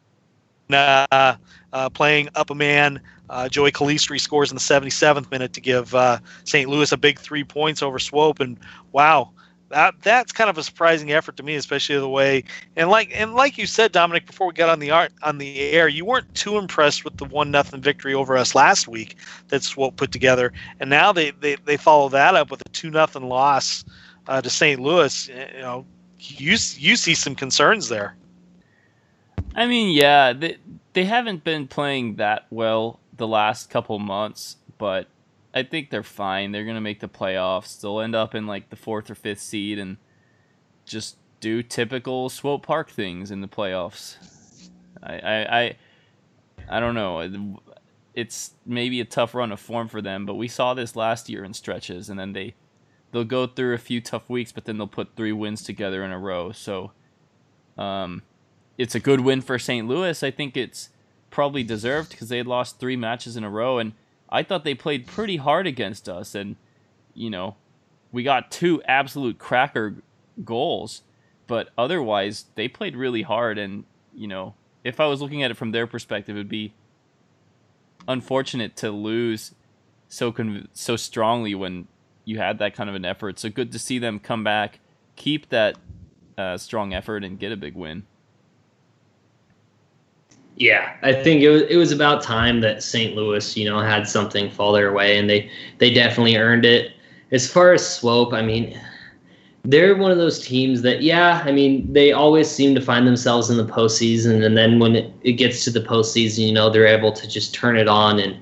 uh, uh, playing up a man, uh, Joey Calistri scores in the 77th minute to give uh, St. Louis a big three points over Swope. And wow, that that's kind of a surprising effort to me, especially the way and like and like you said, Dominic, before we got on the art on the air, you weren't too impressed with the one nothing victory over us last week. That's what put together, and now they they, they follow that up with a two nothing loss uh, to St. Louis. You know, you you see some concerns there. I mean, yeah, they they haven't been playing that well the last couple months, but I think they're fine. They're gonna make the playoffs. They'll end up in like the fourth or fifth seed and just do typical Swope Park things in the playoffs. I I I, I don't know. It's maybe a tough run of form for them, but we saw this last year in stretches, and then they they'll go through a few tough weeks, but then they'll put three wins together in a row. So, um, it's a good win for St. Louis. I think it's probably deserved because they lost three matches in a row and I thought they played pretty hard against us, and you know, we got two absolute cracker goals, but otherwise they played really hard. And you know, if I was looking at it from their perspective, it'd be unfortunate to lose so conv- so strongly when you had that kind of an effort. So good to see them come back, keep that uh, strong effort, and get a big win. Yeah, I think it was it was about time that St. Louis, you know, had something fall their way, and they they definitely earned it. As far as Swope, I mean, they're one of those teams that, yeah, I mean, they always seem to find themselves in the postseason, and then when it, it gets to the postseason, you know, they're able to just turn it on and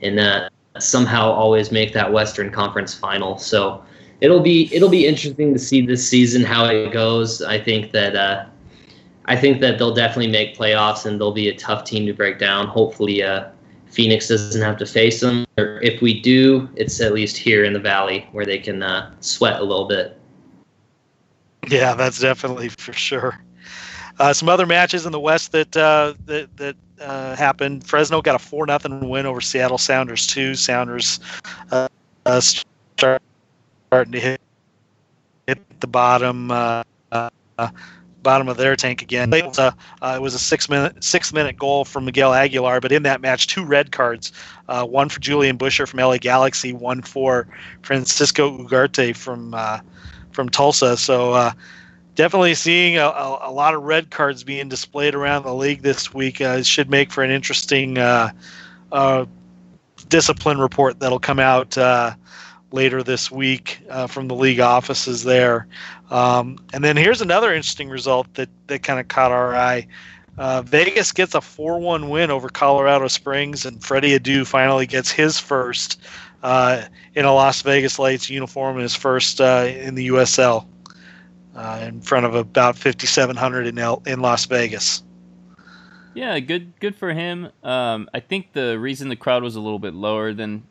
and uh, somehow always make that Western Conference final. So it'll be it'll be interesting to see this season how it goes. I think that. Uh, I think that they'll definitely make playoffs and they'll be a tough team to break down. Hopefully, uh, Phoenix doesn't have to face them. Or if we do, it's at least here in the Valley where they can uh, sweat a little bit. Yeah, that's definitely for sure. Uh, some other matches in the West that uh, that that uh, happened. Fresno got a four nothing win over Seattle Sounders. Two Sounders uh, uh, start, starting to hit hit the bottom bottom of their tank again. It was a, uh, it was a six minute six minute goal from Miguel Aguilar, but in that match, two red cards, uh, one for Julian Busher from LA Galaxy, one for Francisco Ugarte from uh, from Tulsa. So uh, definitely seeing a, a, a, lot of red cards being displayed around the league this week uh, should make for an interesting uh, discipline report that'll come out later this week uh, from the league offices there. Um, and then here's another interesting result that, that kind of caught our eye. Uh, Vegas gets a 4 1 win over Colorado Springs, and Freddie Adu finally gets his first uh, in a Las Vegas Lights uniform and his first uh, in the USL uh, in front of about 5,700 in, L- in Las Vegas. Yeah, good good for him. Um, I think the reason the crowd was a little bit lower than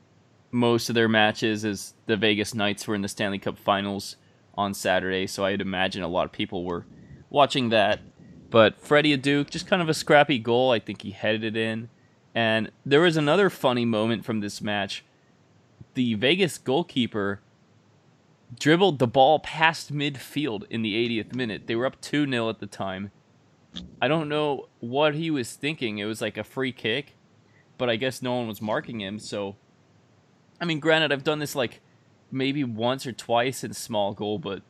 most of their matches as the Vegas Knights were in the Stanley Cup Finals on Saturday, so I'd imagine a lot of people were watching that. But Freddie Adu, just kind of a scrappy goal. I think he headed it in. And there was another funny moment from this match. The Vegas goalkeeper dribbled the ball past midfield in the 80th minute. They were up 2 0 at the time. I don't know what he was thinking. It was like a free kick, but I guess no one was marking him, so I mean, granted, I've done this like maybe once or twice in small goal, but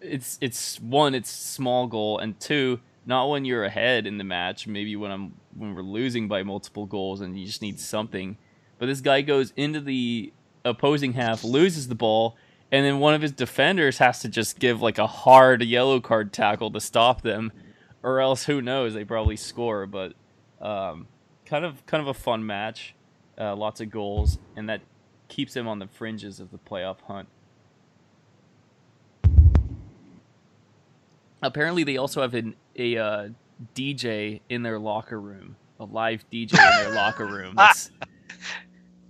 it's it's one, it's small goal, and two, not when you're ahead in the match. Maybe when I'm when we're losing by multiple goals and you just need something. But this guy goes into the opposing half, loses the ball, and then one of his defenders has to just give like a hard yellow card tackle to stop them, or else who knows? They probably score. But um, kind of kind of a fun match, uh, lots of goals, and that keeps him on the fringes of the playoff hunt. Apparently, they also have an, a uh, DJ in their locker room, a live DJ in their locker room. That's,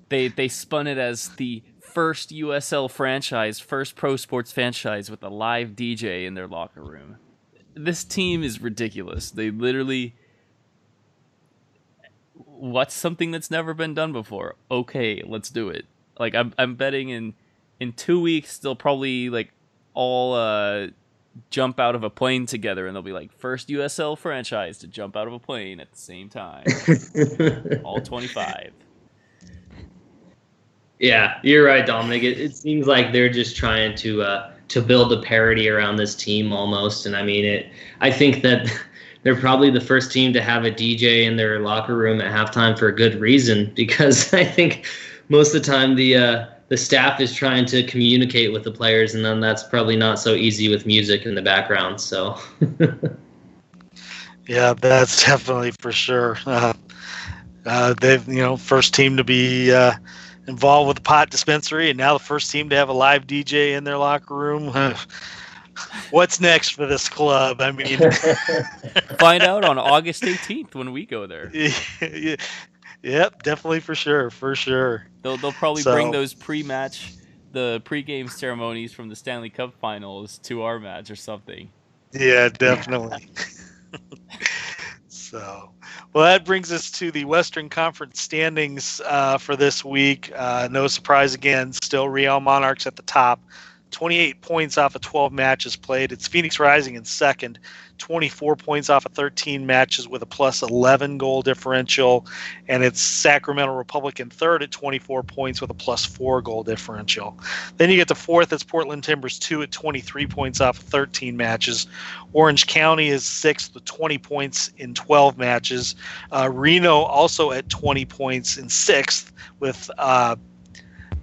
they they spun it as the first USL franchise, first pro sports franchise with a live DJ in their locker room. This team is ridiculous. They literally what's something that's never been done before? Okay, let's do it. Like I'm I'm betting in in 2 weeks they'll probably like all uh jump out of a plane together and they'll be like first USL franchise to jump out of a plane at the same time. all 25. Yeah, you're right, Dominic. It, it seems like they're just trying to uh, to build a parody around this team almost, and I mean it. I think that they're probably the first team to have a DJ in their locker room at halftime for a good reason because I think most of the time the uh, the staff is trying to communicate with the players, and then that's probably not so easy with music in the background. So. yeah, that's definitely for sure. Uh, uh, they've you know first team to be uh, involved with the pot dispensary, and now the first team to have a live DJ in their locker room. What's next for this club? I mean, find out on August 18th when we go there. yeah, yep, definitely for sure, for sure. They'll they'll probably so, bring those pre-match, the pre-game ceremonies from the Stanley Cup Finals to our match or something. Yeah, definitely. so, well, that brings us to the Western Conference standings uh, for this week. Uh, no surprise again, still Real Monarchs at the top, 28 points off of 12 matches played. It's Phoenix Rising in second, 24 points off of 13 matches with a plus 11 goal differential. And it's Sacramento Republic in third at 24 points with a plus four goal differential. Then you get to fourth, it's Portland Timbers 2 at 23 points off of 13 matches. Orange County is sixth with 20 points in 12 matches. Uh, Reno also at 20 points in sixth with uh,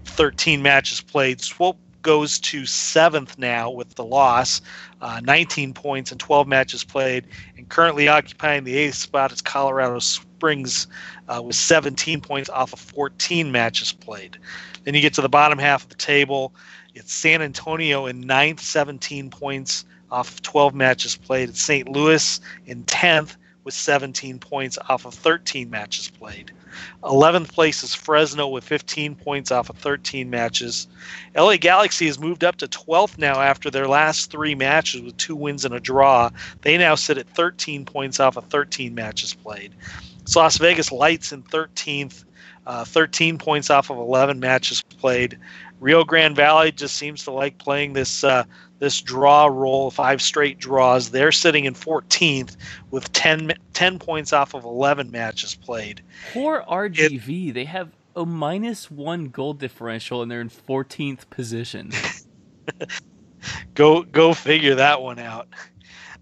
13 matches played. Swope goes to seventh now with the loss, uh, 19 points and 12 matches played, and currently occupying the eighth spot is Colorado Springs uh, with 17 points off of 14 matches played. Then you get to the bottom half of the table. It's San Antonio in ninth, 17 points off of 12 matches played. It's St. Louis in 10th with 17 points off of 13 matches played. 11th place is Fresno with 15 points off of 13 matches. LA Galaxy has moved up to 12th now after their last three matches with two wins and a draw. They now sit at 13 points off of 13 matches played. It's Las Vegas Lights in 13th, uh, 13 points off of 11 matches played. Rio Grande Valley just seems to like playing this uh, this draw roll, five straight draws. They're sitting in 14th with 10, 10 points off of 11 matches played. Poor RGV. It, they have a minus one goal differential and they're in 14th position. go go figure that one out.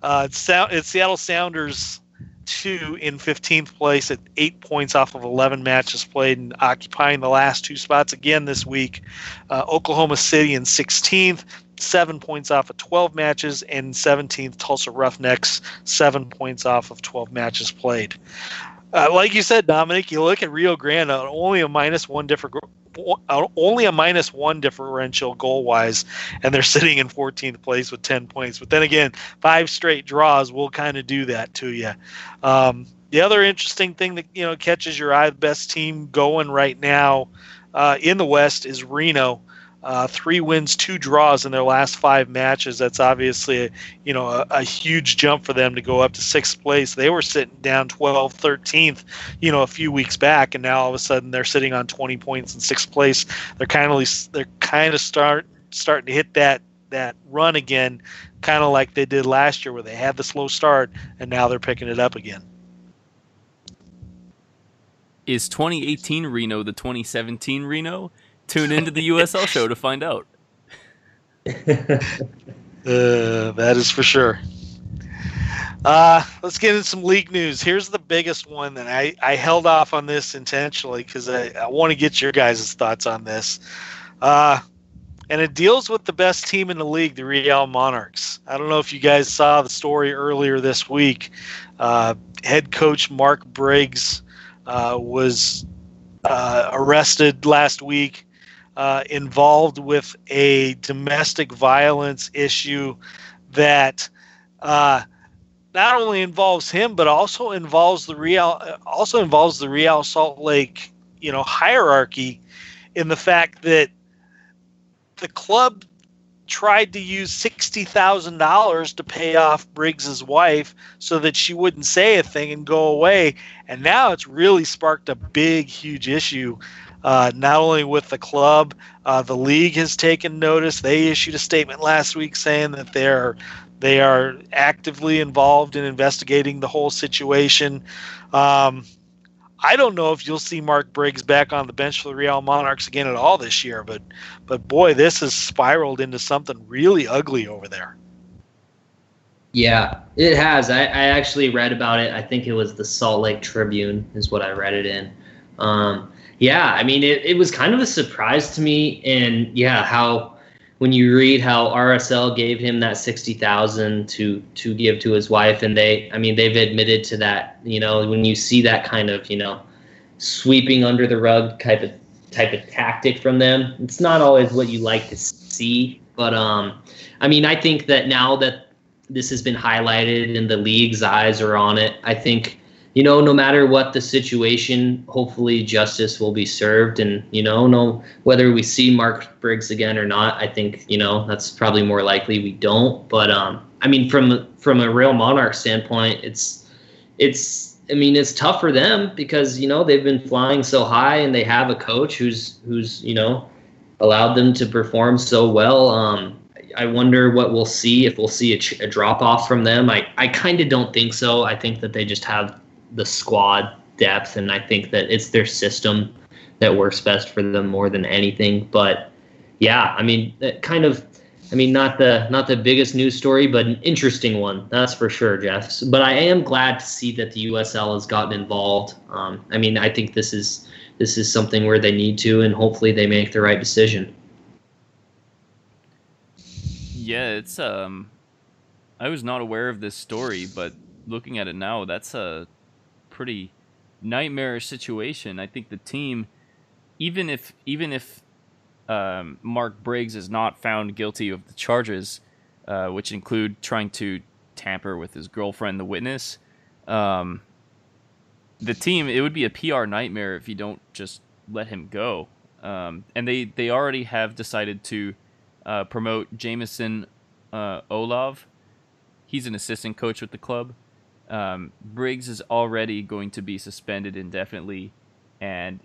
Uh, it's, it's Seattle Sounders two in 15th place at eight points off of 11 matches played and occupying the last two spots again this week. Uh, Oklahoma City in 16th seven points off of 12 matches, and 17th Tulsa Roughnecks, seven points off of 12 matches played. Uh, like you said, Dominic, you look at Rio Grande, uh, only a minus one different, uh, only a minus one differential goal wise, and they're sitting in 14th place with 10 points. But then again, five straight draws will kind of do that to you. Um, the other interesting thing that you know catches your eye, the best team going right now uh, in the West is Reno. Uh, three wins, two draws in their last five matches. That's obviously, a, you know, a, a, huge jump for them to go up to sixth place. They were sitting down 12th, 13th, you know, a few weeks back, and now all of a sudden they're sitting on 20 points in sixth place. They're kind of they're kind of start starting to hit that that run again, kind of like they did last year, where they had the slow start and now they're picking it up again. Is 2018 Reno the 2017 Reno? Tune into the USL show to find out. uh, that is for sure. Uh, let's get into some league news. Here's the biggest one that I, I held off on this intentionally because I, I want to get your guys' thoughts on this. Uh, and it deals with the best team in the league, the Real Monarchs. I don't know if you guys saw the story earlier this week. Uh, head coach Mark Briggs uh, was uh, arrested last week, uh, involved with a domestic violence issue that uh, not only involves him but also involves the Real also involves the Real Salt Lake you know hierarchy in the fact that the club tried to use sixty thousand dollars to pay off Briggs's wife so that she wouldn't say a thing and go away, and now it's really sparked a big, huge issue. Uh, not only with the club, uh, the league has taken notice. They issued a statement last week saying that they're they are actively involved in investigating the whole situation. Um, I don't know if you'll see Mark Briggs back on the bench for the Real Monarchs again at all this year, but but boy, this has spiraled into something really ugly over there. Yeah, it has. I, I actually read about it. I think it was the Salt Lake Tribune is what I read it in. Um, yeah, I mean, it, it was kind of a surprise to me, and yeah, how when you read how RSL gave him that sixty thousand to to give to his wife, and they, I mean, they've admitted to that. You know, when you see that kind of, you know, sweeping under the rug type of type of tactic from them, it's not always what you like to see. But um, I mean, I think that now that this has been highlighted and the league's eyes are on it, I think you know, no matter what the situation, hopefully justice will be served. And, you know, no whether we see Mark Briggs again or not, I think, you know, that's probably more likely we don't. But um, I mean from from a real monarch standpoint, it's it's I mean, it's tough for them because, you know, they've been flying so high and they have a coach who's who's, you know, allowed them to perform so well. Um, I wonder what we'll see if we'll see a, a drop off from them. I, I kind of don't think so. I think that they just have the squad depth, and I think that it's their system that works best for them more than anything. But yeah, I mean, kind of. I mean, not the not the biggest news story, but an interesting one, that's for sure, Jeff. But I am glad to see that the USL has gotten involved. Um, I mean, I think this is this is something where they need to, and hopefully they make the right decision. Yeah, it's um, I was not aware of this story, but looking at it now, that's a pretty nightmarish situation. I think the team, even if even if um, Mark Briggs is not found guilty of the charges, uh, which include trying to tamper with his girlfriend, the witness, um, the team it would be a PR nightmare if you don't just let him go. Um, and they they already have decided to uh, promote Jameson uh, Olave. He's an assistant coach with the club. Um, Briggs is already going to be suspended indefinitely, and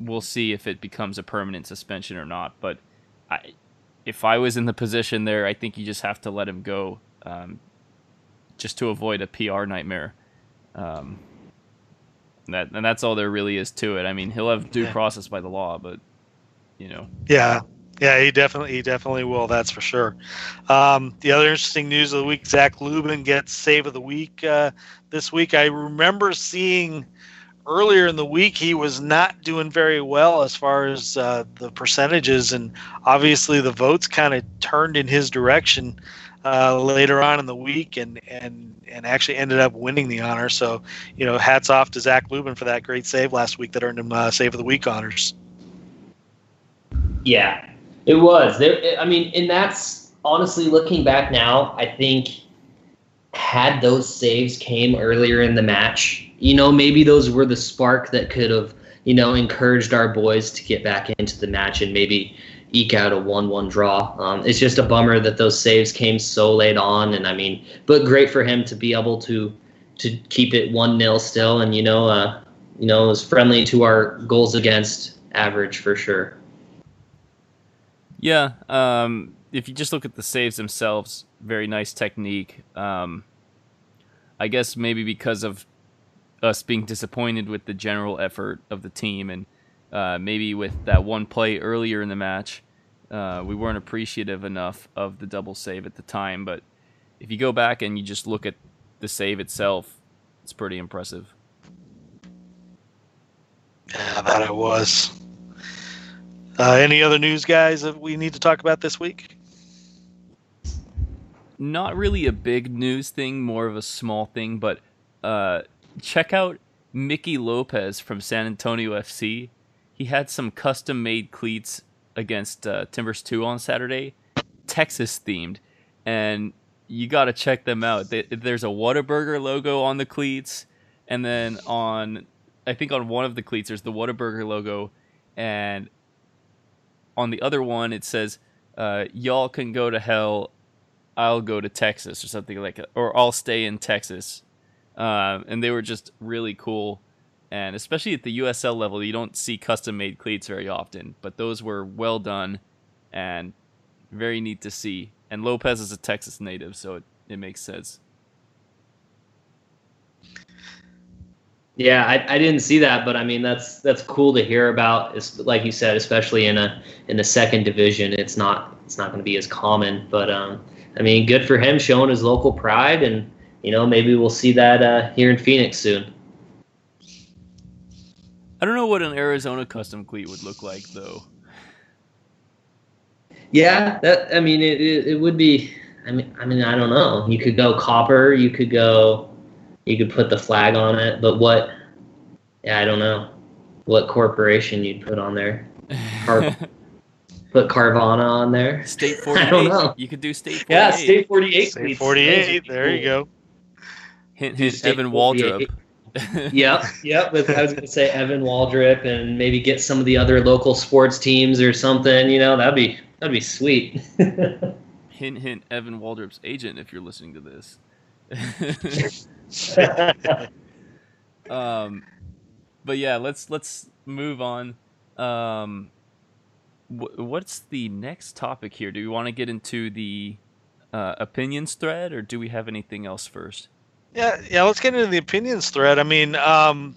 we'll see if it becomes a permanent suspension or not. But I, if I was in the position there, I think you just have to let him go, um, just to avoid a PR nightmare. Um, that and that's all there really is to it. I mean, he'll have due process by the law, but you know. Yeah, yeah, he definitely he definitely will. That's for sure. Um, the other interesting news of the week: Zac Lubin gets save of the week uh, this week. I remember seeing earlier in the week he was not doing very well as far as uh, the percentages, and obviously the votes kind of turned in his direction uh, later on in the week, and and and actually ended up winning the honor. So you know, hats off to Zac Lubin for that great save last week that earned him uh, save of the week honors. Yeah, it was. There, I mean, and that's honestly looking back now, I think had those saves came earlier in the match, you know, maybe those were the spark that could have, you know, encouraged our boys to get back into the match and maybe eke out a one-one draw. Um, it's just a bummer that those saves came so late on, and I mean, but great for him to be able to to keep it one 0 still, and you know, uh, you know, it was friendly to our goals against average for sure. Yeah, um, if you just look at the saves themselves, very nice technique. Um, I guess maybe because of us being disappointed with the general effort of the team, and uh, maybe with that one play earlier in the match, uh, we weren't appreciative enough of the double save at the time. But if you go back and you just look at the save itself, it's pretty impressive. Yeah, that it was. Uh, any other news, guys, that we need to talk about this week? Not really a big news thing, more of a small thing, but uh, check out Mikey Lopez from San Antonio FC. He had some custom made cleats against uh, Timbers 2 on Saturday, Texas themed, and you got to check them out. There's a Whataburger logo on the cleats, and then on, I think on one of the cleats, there's the Whataburger logo, and on the other one, it says, uh, Y'all can go to hell. I'll go to Texas or something like that, or I'll stay in Texas. Uh, and they were just really cool. And especially at the USL level, you don't see custom made cleats very often, but those were well done and very neat to see. And Lopez is a Texas native, so it, it makes sense. Yeah, I, I didn't see that, but I mean that's that's cool to hear about. It's, like you said, especially in a in the second division, it's not it's not going to be as common. But um, I mean, good for him showing his local pride, and you know maybe we'll see that uh, here in Phoenix soon. I don't know what an Arizona custom cleat would look like though. Yeah, that I mean it, it, it would be. I mean I mean I don't know. You could go copper. You could go. You could put the flag on it, but what? Yeah, I don't know what corporation you'd put on there. Car- put Carvana on there. State 48. I don't know. You could do State 48. Yeah, State 48. State 48. There you go. Hint, hint, Evan Waldrep. yep, yep. With I was gonna say Evan Waldrep and maybe get some of the other local sports teams or something. You know, that'd be that'd be sweet. hint, hint. Evan Waldrep's agent, if you're listening to this. um, but yeah, let's let's move on. Um, wh- what's the next topic here? Do we want to get into the uh, opinions thread, or do we have anything else first? Yeah, yeah. Let's get into the opinions thread. I mean, um,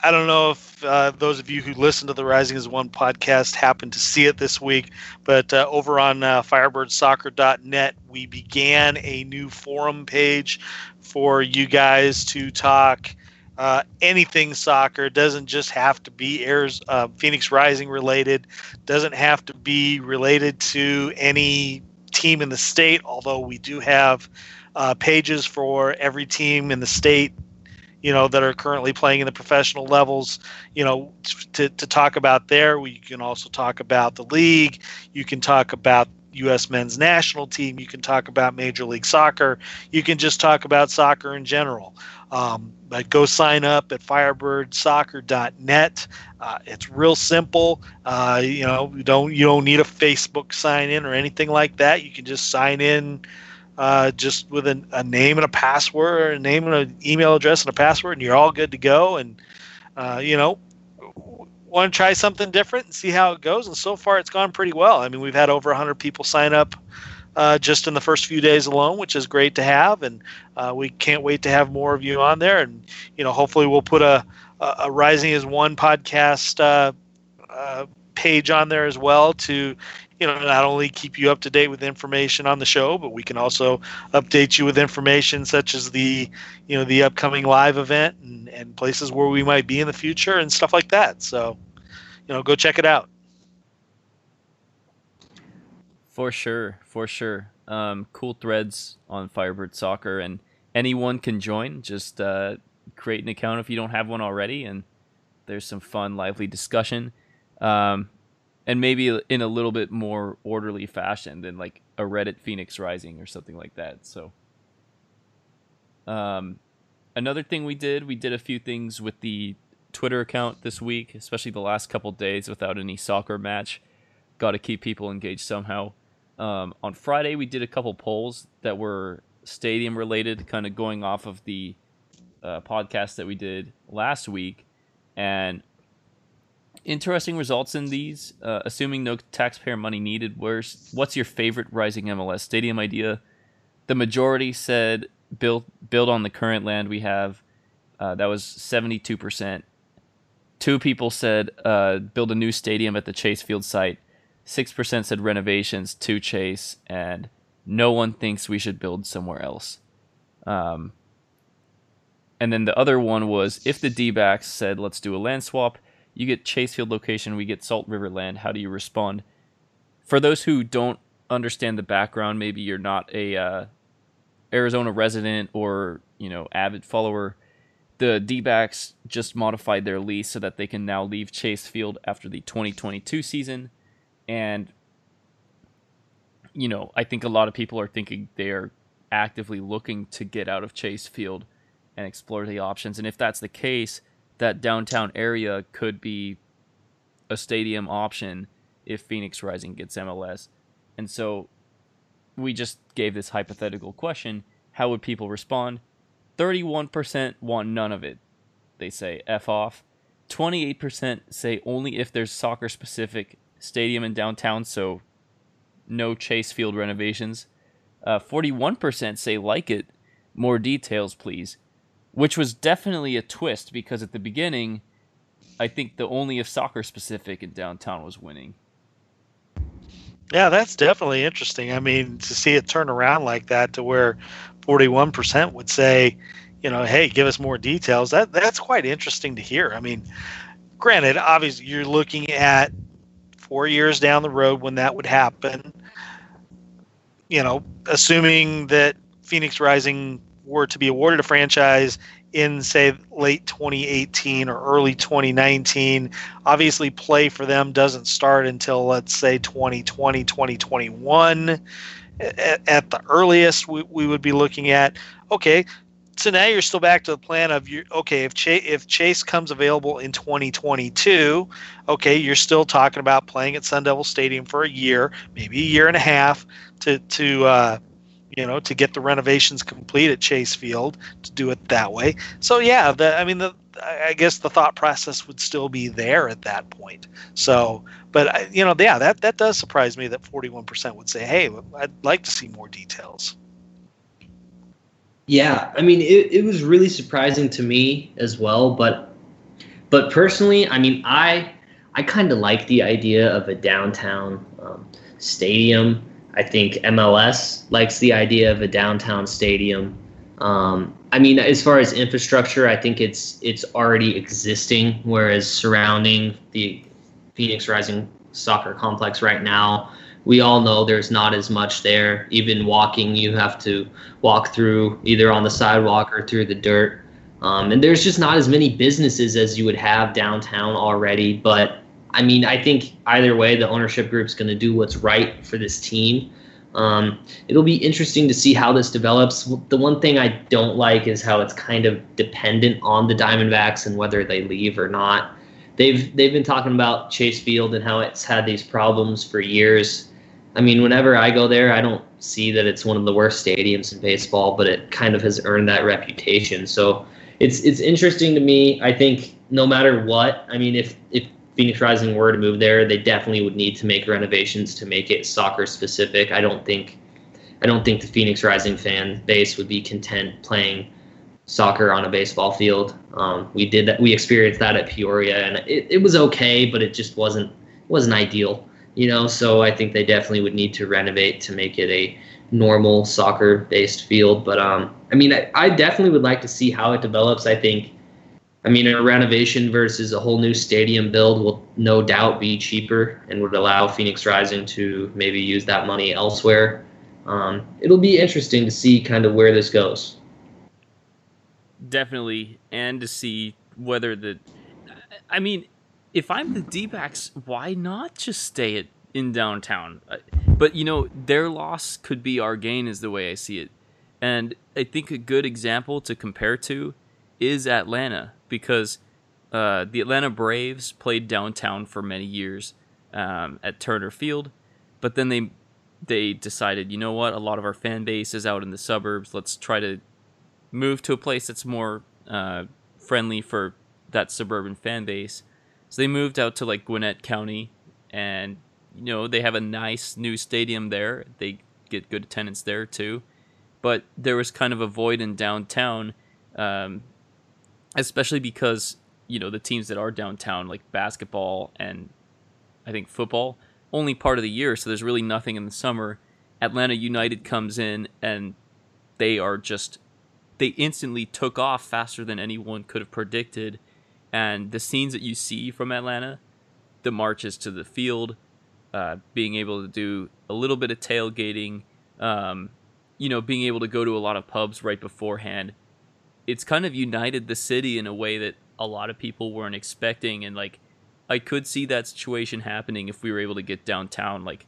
I don't know if uh, those of you who listen to the Rising as One podcast happened to see it this week, but uh, over on uh, FirebirdsSoccer.net, we began a new forum page for you guys to talk uh, anything soccer. It doesn't just have to be Airs, uh, Phoenix Rising related. Doesn't have to be related to any team in the state. Although we do have uh, pages for every team in the state, you know, that are currently playing in the professional levels. You know, to to talk about there. We can also talk about the league. You can talk about U.S. men's national team. You can talk about Major League Soccer. You can just talk about soccer in general. Um, but go sign up at firebirdsoccer.net. Uh, it's real simple. Uh, you know, you don't you don't need a Facebook sign in or anything like that. You can just sign in uh, just with a, a, name and a password, or a name and an email address and a password, and you're all good to go. And uh, you know, want to try something different and see how it goes. And so far, it's gone pretty well. I mean, we've had over 100 people sign up uh, just in the first few days alone, which is great to have. And uh, we can't wait to have more of you on there. And you know, hopefully, we'll put a a, Rising as One podcast uh, uh, page on there as well to you know not only keep you up to date with information on the show, but we can also update you with information such as the you know the upcoming live event and, and places where we might be in the future and stuff like that. So you know, go check it out. For sure, for sure. Um, cool threads on Firebird Soccer, and anyone can join. Just uh, create an account if you don't have one already, and there's some fun, lively discussion, um, and maybe in a little bit more orderly fashion than like a Reddit Phoenix Rising or something like that. So, um, another thing we did, we did a few things with the Twitter account this week, especially the last couple days without any soccer match. Got to keep people engaged somehow. Um, on Friday, we did a couple polls that were stadium related, kind of going off of the uh, podcast that we did last week. And interesting results in these, uh, assuming no taxpayer money needed. Where's what's your favorite Rising MLS stadium idea? The majority said build build on the current land we have. Uh, that was seventy two percent. Two people said uh, build a new stadium at the Chase Field site. 6% said renovations to Chase, and no one thinks we should build somewhere else. Um, and then the other one was if the D backs said, let's do a land swap, You get Chase Field location, we get Salt River Land. How do you respond? For those who don't understand the background, maybe you're not a uh, Arizona resident or you know avid follower. The D-backs just modified their lease so that they can now leave Chase Field after the 2022 season, and you know I think a lot of people are thinking they are actively looking to get out of Chase Field and explore the options. And if that's the case, that downtown area could be a stadium option if Phoenix Rising gets MLS. And so we just gave this hypothetical question how would people respond? 31% want none of it. They say F off. 28% say only if there's soccer specific stadium in downtown, so no Chase Field renovations. Uh, 41% say like it. More details, please. Which was definitely a twist because at the beginning, I think the only if soccer specific in downtown was winning. Yeah, that's definitely interesting. I mean, to see it turn around like that to where 41% would say, you know, hey, give us more details. That that's quite interesting to hear. I mean, granted, obviously you're looking at 4 years down the road when that would happen. You know, assuming that Phoenix Rising were to be awarded a franchise in say late 2018 or early 2019 obviously play for them doesn't start until let's say 2020 2021 at, at the earliest we, we would be looking at okay so now you're still back to the plan of you okay if chase if chase comes available in 2022 okay you're still talking about playing at sun devil stadium for a year maybe a year and a half to to uh, you know, to get the renovations complete at Chase Field to do it that way. So yeah, the, I mean, the, I guess the thought process would still be there at that point. So, but you know, yeah, that that does surprise me that 41% would say, "Hey, I'd like to see more details." Yeah, I mean, it, it was really surprising to me as well, but but personally, I mean, I I kind of like the idea of a downtown um, stadium I think MLS likes the idea of a downtown stadium. Um, I mean, as far as infrastructure, I think it's it's already existing. Whereas surrounding the Phoenix Rising soccer complex right now, we all know there's not as much there. Even walking, you have to walk through either on the sidewalk or through the dirt. Um, and there's just not as many businesses as you would have downtown already. But I mean, I think either way, the ownership group's going to do what's right for this team. Um, it'll be interesting to see how this develops. The one thing I don't like is how it's kind of dependent on the Diamondbacks and whether they leave or not. They've they've been talking about Chase Field and how it's had these problems for years. I mean, whenever I go there, I don't see that it's one of the worst stadiums in baseball, but it kind of has earned that reputation. So it's it's interesting to me. I think no matter what, I mean, if if Phoenix Rising were to move there, they definitely would need to make renovations to make it soccer specific. I don't think I don't think the Phoenix Rising fan base would be content playing soccer on a baseball field. Um, we did that. We experienced that at Peoria, and it, it was okay, but it just wasn't wasn't ideal. You know, so I think they definitely would need to renovate to make it a normal soccer based field. But um, I mean, I, I definitely would like to see how it develops. I think I mean, a renovation versus a whole new stadium build will no doubt be cheaper and would allow Phoenix Rising to maybe use that money elsewhere. Um, it'll be interesting to see kind of where this goes. Definitely, and to see whether the. I mean, if I'm the D backs, why not just stay it in downtown? Uh, but, you know, their loss could be our gain, is the way I see it. And I think a good example to compare to is Atlanta because uh, the Atlanta Braves played downtown for many years um, at Turner Field, but then they they decided, you know what, a lot of our fan base is out in the suburbs. Let's try to move to a place that's more uh, friendly for that suburban fan base. So they moved out to like Gwinnett County, and you know they have a nice new stadium there. They get good attendance there too, but there was kind of a void in downtown. Um, especially because you know the teams that are downtown, like basketball and I think football, only part of the year, so there's really nothing in the summer. Atlanta United comes in and they are just they instantly took off faster than anyone could have predicted. and the scenes that you see from Atlanta, the marches to the field, uh, being able to do a little bit of tailgating, um, you know, being able to go to a lot of pubs right beforehand, it's kind of united the city in a way that a lot of people weren't expecting. And like, I could see that situation happening if we were able to get downtown. Like,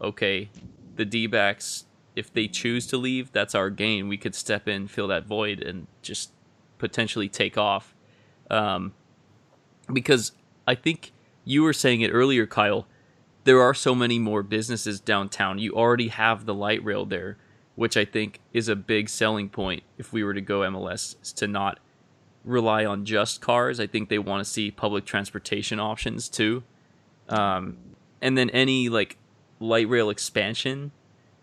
okay, the D backs, if they choose to leave, that's our gain. We could step in, fill that void, and just potentially take off. Um, because I think you were saying it earlier, Kyle. There are so many more businesses downtown. You already have the light rail there, which I think is a big selling point if we were to go MLS to not rely on just cars. I think they want to see public transportation options too. Um, and then any like light rail expansion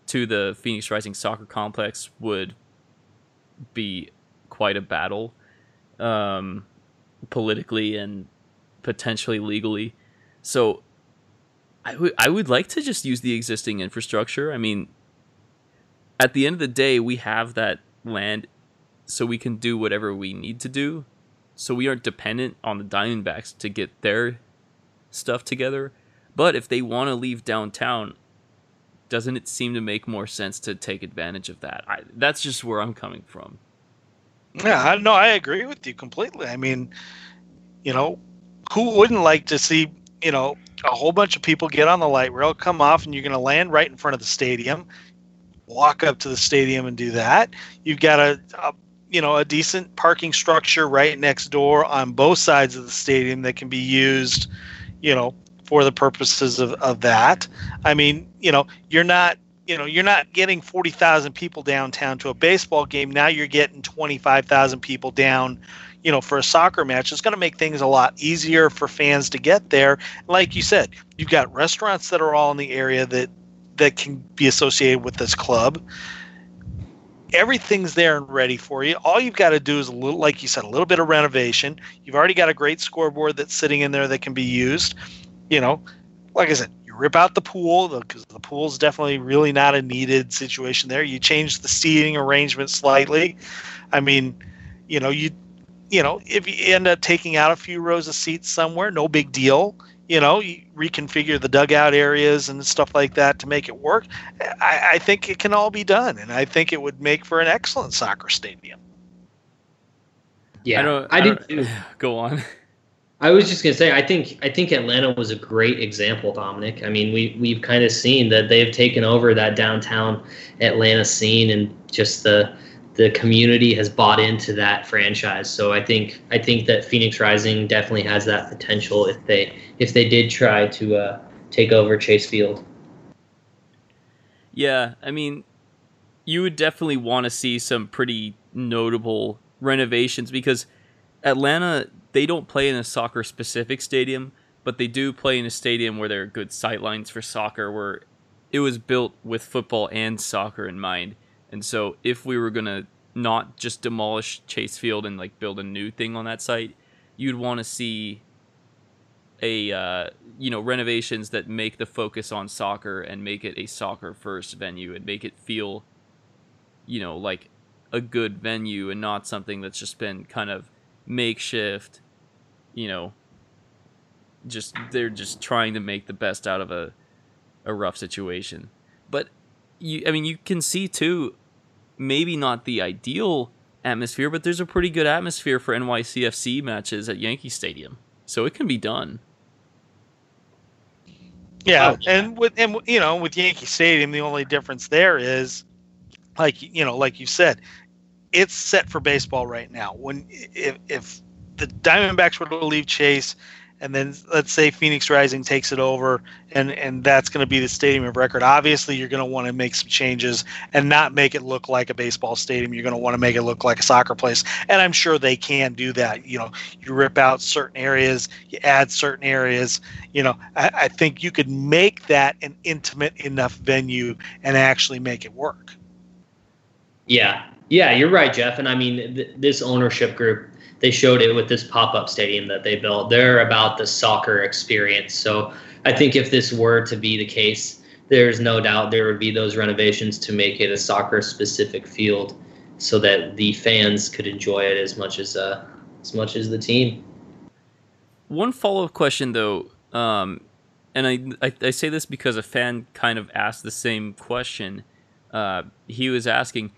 to the Phoenix Rising soccer complex would be quite a battle um, politically and potentially legally. So I would I would like to just use the existing infrastructure. I mean, at the end of the day, we have that land so we can do whatever we need to do. So we aren't dependent on the Diamondbacks to get their stuff together. But if they want to leave downtown, doesn't it seem to make more sense to take advantage of that? I, that's just where I'm coming from. Yeah, I know. I agree with you completely. I mean, you know, who wouldn't like to see, you know, a whole bunch of people get on the light rail, come off, and you're going to land right in front of the stadium, walk up to the stadium and do that. You've got a, a you know a decent parking structure right next door on both sides of the stadium that can be used you know for the purposes of, of that. I mean you know you're not you know you're not getting 40,000 people downtown to a baseball game. Now you're getting 25,000 people down you know for a soccer match. It's going to make things a lot easier for fans to get there. Like you said you've got restaurants that are all in the area that that can be associated with this club everything's there and ready for you. All you've got to do is a little, like you said, a little bit of renovation. You've already got a great scoreboard that's sitting in there that can be used. You know, like I said, you rip out the pool because the pool's definitely really not a needed situation there. You change the seating arrangement slightly. I mean, you know, you you know, if you end up taking out a few rows of seats somewhere, no big deal you know, you reconfigure the dugout areas and stuff like that to make it work. I, I think it can all be done, and I think it would make for an excellent soccer stadium. Yeah, I don't. I, I did. don't- Go on. I was just gonna say, I think I think Atlanta was a great example, Dominic. I mean, we we've kind of seen that they've taken over that downtown Atlanta scene, and just the the community has bought into that franchise. So I think I think that Phoenix Rising definitely has that potential if they if they did try to uh, take over Chase Field. Yeah, I mean, you would definitely want to see some pretty notable renovations because Atlanta they don't play in a soccer specific stadium, but they do play in a stadium where there are good sightlines for soccer where it was built with football and soccer in mind. And so if we were going to not just demolish Chase Field and like build a new thing on that site, you'd want to see a uh, you know renovations that make the focus on soccer and make it a soccer first venue and make it feel you know like a good venue and not something that's just been kind of makeshift you know just they're just trying to make the best out of a a rough situation. But you i mean you can see too maybe not the ideal atmosphere but there's a pretty good atmosphere for NYCFC matches at Yankee Stadium so it can be done Yeah, Oh, and with and you know with Yankee Stadium, the only difference there is, like you know, like you said, it's set for baseball right now. When if if the Diamondbacks were to leave Chase, and then let's say Phoenix Rising takes it over, and and that's going to be the stadium of record. Obviously, you're going to want to make some changes and not make it look like a baseball stadium. You're going to want to make it look like a soccer place, and I'm sure they can do that. You know, you rip out certain areas, you add certain areas you know, I, I think you could make that an intimate enough venue and actually make it work. Yeah, yeah, you're right, Jeff. And I mean, th- this ownership group, they showed it with this pop up stadium that they built. They're about the soccer experience. So I think if this were to be the case, there's no doubt there would be those renovations to make it a soccer specific field so that the fans could enjoy it as much as uh, as much as the team. one follow up question though, um, and I, I, I say this because a fan kind of asked the same question. Uh, he was asking,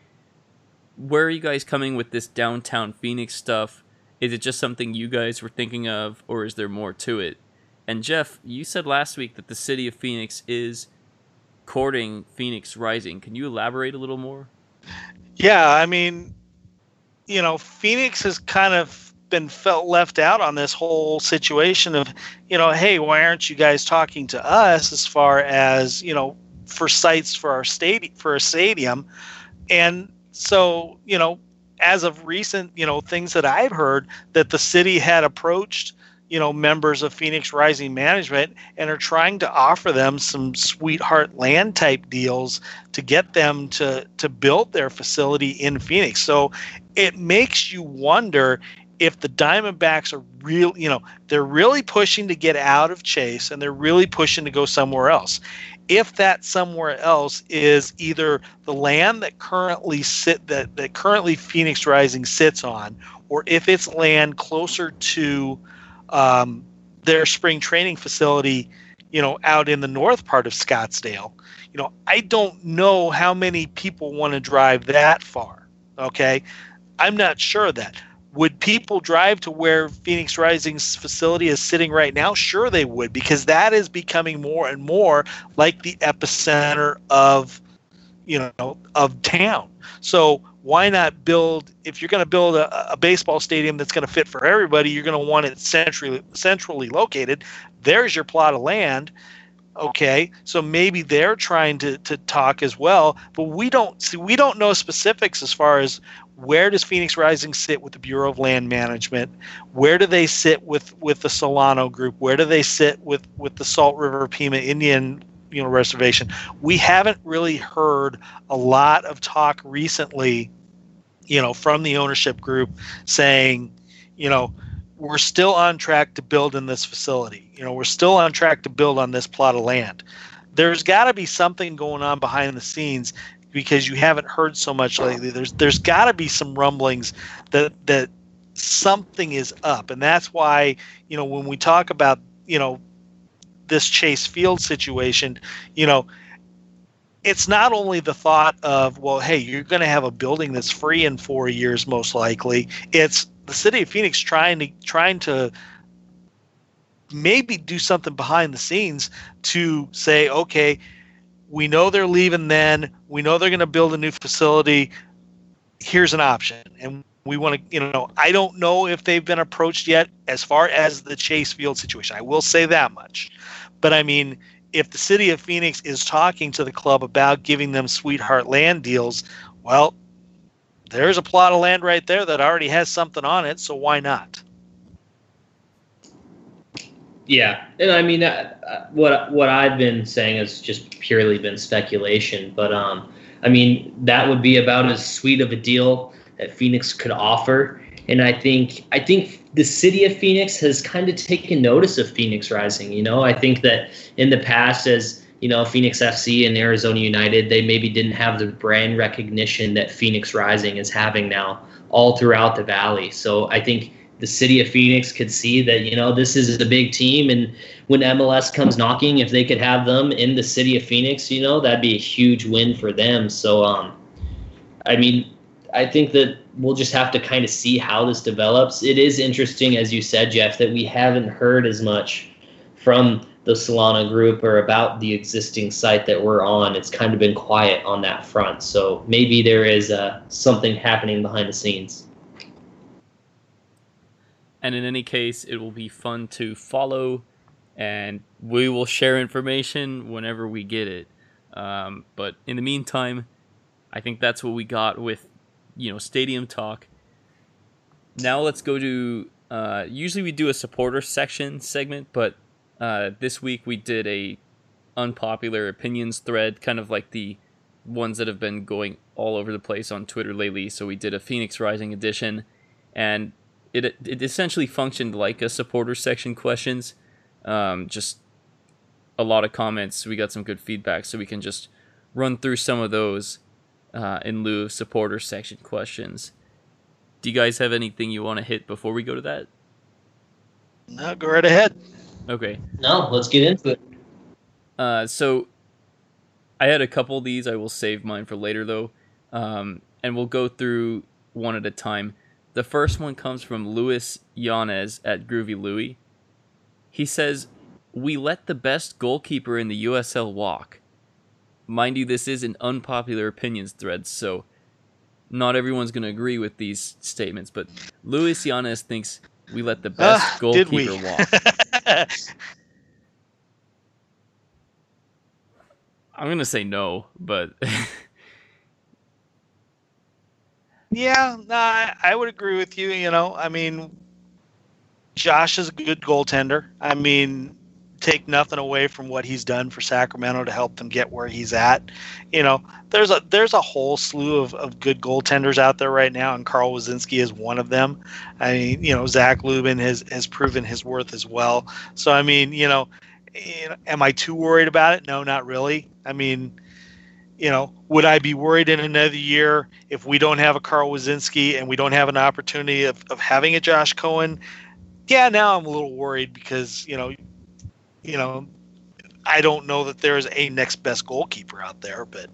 where are you guys coming with this downtown Phoenix stuff? Is it just something you guys were thinking of, or is there more to it? And Jeff, you said last week that the city of Phoenix is courting Phoenix Rising. Can you elaborate a little more? Yeah, I mean, you know, Phoenix has kind of been felt left out on this whole situation of, you know, hey, why aren't you guys talking to us as far as, you know, for sites for our stadium for a stadium? And so, you know, as of recent, you know, things that I've heard that the city had approached you know members of Phoenix Rising Management and are trying to offer them some sweetheart land type deals to get them to to build their facility in Phoenix. So it makes you wonder if the Diamondbacks are real, you know, they're really pushing to get out of Chase and they're really pushing to go somewhere else. If that somewhere else is either the land that currently sit that, that currently Phoenix Rising sits on, or if it's land closer to um, their spring training facility, you know, out in the north part of Scottsdale. You know, I don't know how many people want to drive that far. Okay. I'm not sure of that. Would people drive to where Phoenix Rising's facility is sitting right now? Sure, they would, because that is becoming more and more like the epicenter of, you know, of town. So why not build if you're going to build a, a, baseball stadium that's going to fit for everybody you're going to want it centrally centrally located there's your plot of land okay so maybe they're trying to, to talk as well but we don't see we don't know specifics as far as where does phoenix rising sit with the bureau of land management where do they sit with with the solano group where do they sit with with the salt river pima indian you know reservation. We haven't really heard a lot of talk recently, you know, from the ownership group saying, you know, we're still on track to build in this facility. You know, we're still on track to build on this plot of land. There's got to be something going on behind the scenes because you haven't heard so much lately. There's there's got to be some rumblings that that something is up, and that's why you know when we talk about you know this Chase Field situation, you know, it's not only the thought of, well, hey, you're going to have a building that's free in four years, most likely. It's the city of Phoenix trying to trying to maybe do something behind the scenes to say, okay, we know they're leaving then. We know they're going to build a new facility. Here's an option. And we want to, you know, I don't know if they've been approached yet as far as the Chase Field situation. I will say that much. But I mean, if the city of Phoenix is talking to the club about giving them sweetheart land deals, well, there's a plot of land right there that already has something on it, so why not? Yeah, and I mean, uh, uh what what I've been saying has just purely been speculation, but um, I mean, that would be about as sweet of a deal that Phoenix could offer, and I think I think the city of Phoenix has kind of taken notice of Phoenix Rising. You know, I think that in the past, as you know, Phoenix FC and Arizona United, they maybe didn't have the brand recognition that Phoenix Rising is having now all throughout the valley. So I think the city of Phoenix could see that, you know, this is a big team. And when MLS comes knocking, if they could have them in the city of Phoenix, you know, that'd be a huge win for them. So, um, I mean, I think that we'll just have to kind of see how this develops. It is interesting, as you said, Jeff, that we haven't heard as much from the Solana group or about the existing site that we're on. It's kind of been quiet on that front. So maybe there is uh, something happening behind the scenes. And in any case, it will be fun to follow, and we will share information whenever we get it. Um, but in the meantime, I think that's what we got with you know stadium talk. Now let's go to. Uh, usually we do a supporter section segment, but uh, this week we did a unpopular opinions thread, kind of like the ones that have been going all over the place on Twitter lately. So we did a Phoenix Rising edition, and it it essentially functioned like a supporter section questions. Um, just a lot of comments. We got some good feedback, so we can just run through some of those uh, in lieu of supporter section questions. Do you guys have anything you want to hit before we go to that? No, go right ahead. Okay. No, let's get into it. Uh, so I had a couple of these. I will save mine for later, though. Um, and we'll go through one at a time. The first one comes from Luis Yanez at Groovy Louie. He says, We let the best goalkeeper in the USL walk. Mind you, this is an unpopular opinions thread, so not everyone's going to agree with these statements, but Luis Yanez thinks we let the best ah, did we? goalkeeper walk. I'm going to say no, but Yeah, no, I, I would agree with you. You know, I mean, Josh is a good goaltender. I mean, take nothing away from what he's done for Sacramento to help them get where he's at. You know, there's a there's a whole slew of, of good goaltenders out there right now, and Carl Woszczynski is one of them. I mean, you know, Zac Lubin has has proven his worth as well. So I mean, you know, am I too worried about it? No, not really. I mean, you know, would I be worried in another year if we don't have a Carl Woszczynski and we don't have an opportunity of, of having a Josh Cohen? Yeah, now I'm a little worried because, you know, you know, I don't know that there's a next best goalkeeper out there, but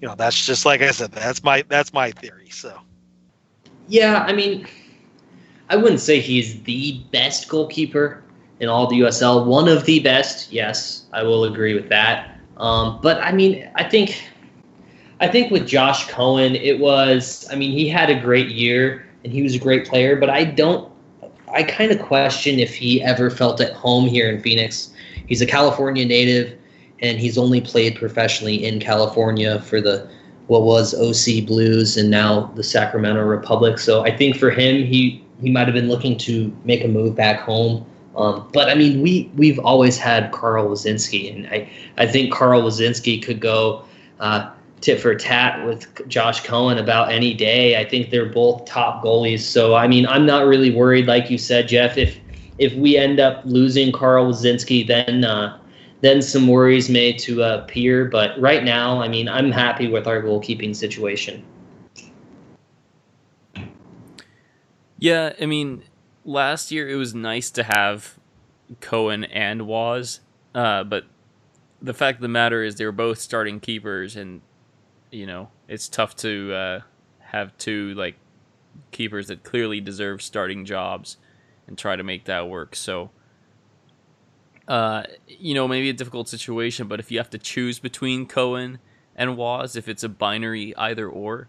you know, that's just like I said, that's my that's my theory. So Yeah, I mean, I wouldn't say he's the best goalkeeper in all the USL. One of the best, yes, I will agree with that. Um, but I mean, I think, I think with Josh Cohen, it was. I mean, he had a great year and he was a great player, but I don't. I kind of question if he ever felt at home here in Phoenix. He's a California native, and he's only played professionally in California for the what was OC Blues and now the Sacramento Republic. So I think for him, he he might have been looking to make a move back home. Um, but I mean, we we've always had Carl Woszczynski, and I I think Carl Woszczynski could go uh, tit for tat with Josh Cohen about any day. I think they're both top goalies. So I mean, I'm not really worried, like you said, Jeff. If if we end up losing Carl Woszczynski, then uh, then some worries may to uh, appear. But right now, I mean, I'm happy with our goalkeeping situation. yeah, I mean, last year it was nice to have Cohen and Waz, uh, but the fact of the matter is they were both starting keepers, and you know it's tough to uh, have two like keepers that clearly deserve starting jobs and try to make that work. So, uh, you know, maybe a difficult situation, but if you have to choose between Cohen and Waz, if it's a binary either or,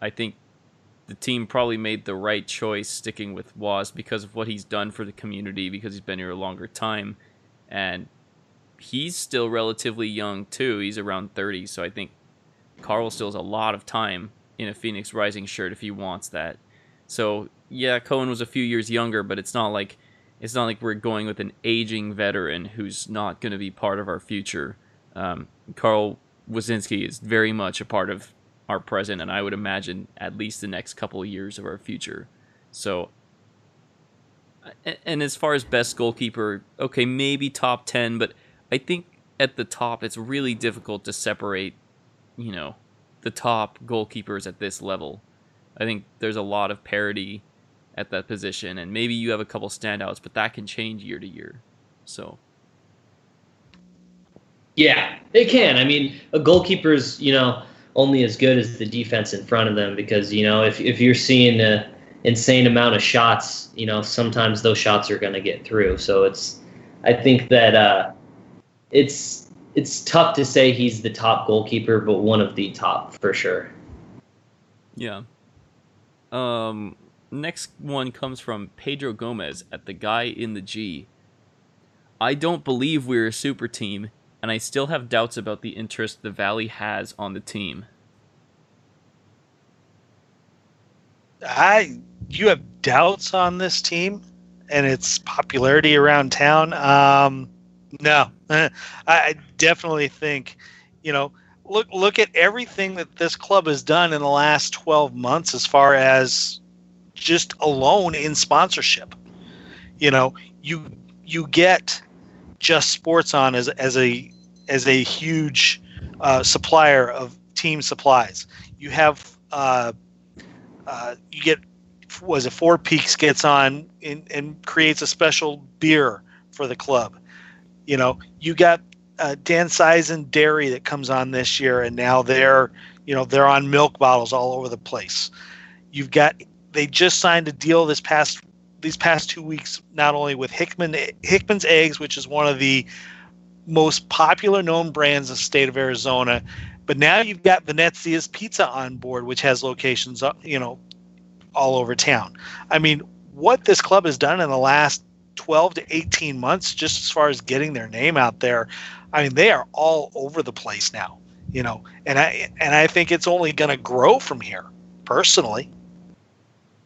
I think the team probably made the right choice sticking with Waz because of what he's done for the community, because he's been here a longer time, and he's still relatively young too. He's around 30, so I think Carl still has a lot of time in a Phoenix Rising shirt if he wants that. So yeah, Cohen was a few years younger, but it's not like it's not like we're going with an aging veteran who's not going to be part of our future. Um, Carl Woszczynski is very much a part of our present, and I would imagine at least the next couple of years of our future. So, and as far as best goalkeeper, okay, maybe top ten, but I think at the top it's really difficult to separate, you know, the top goalkeepers at this level. I think there's a lot of parity at that position, and maybe you have a couple standouts, but that can change year to year. So, Yeah, it can. I mean, a goalkeeper's you know only as good as the defense in front of them because you know if if you're seeing an insane amount of shots, you know sometimes those shots are going to get through. So it's I think that uh, it's it's tough to say he's the top goalkeeper, but one of the top for sure. yeah. Um, next one comes from Pedro Gomez at the guy in the G. I don't believe we're a super team, and I still have doubts about the interest the Valley has on the team. I you have doubts on this team and its popularity around town. Um, no, I, definitely think, you know, look look at everything that this club has done in the last twelve months as far as just alone in sponsorship. You know, you you get just sports on as as a as a huge uh, supplier of team supplies. You have uh, uh, you get was it Four Peaks gets on and, and creates a special beer for the club. You know, you got uh, Danzeisen Dairy that comes on this year, and now they're you know they're on milk bottles all over the place. You've got they just signed a deal this past these past two weeks, not only with Hickman Hickman's Eggs, which is one of the most popular known brands in the state of Arizona, but now you've got Venezia's Pizza on board, which has locations, uh, you know, all over town. I mean, what this club has done in the last 12 to 18 months, just as far as getting their name out there, I mean, they are all over the place now, you know, and I and I think it's only going to grow from here, personally.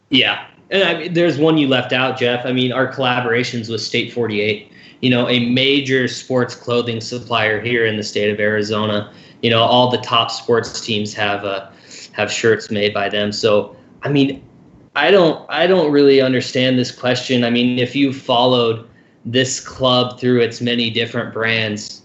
Yeah, and I mean, there's one you left out, Jeff. I mean, our collaborations with State 48, you know, a major sports clothing supplier here in the state of Arizona. You know, all the top sports teams have uh, have shirts made by them. So, I mean, I don't I don't really understand this question. I mean, if you followed this club through its many different brands,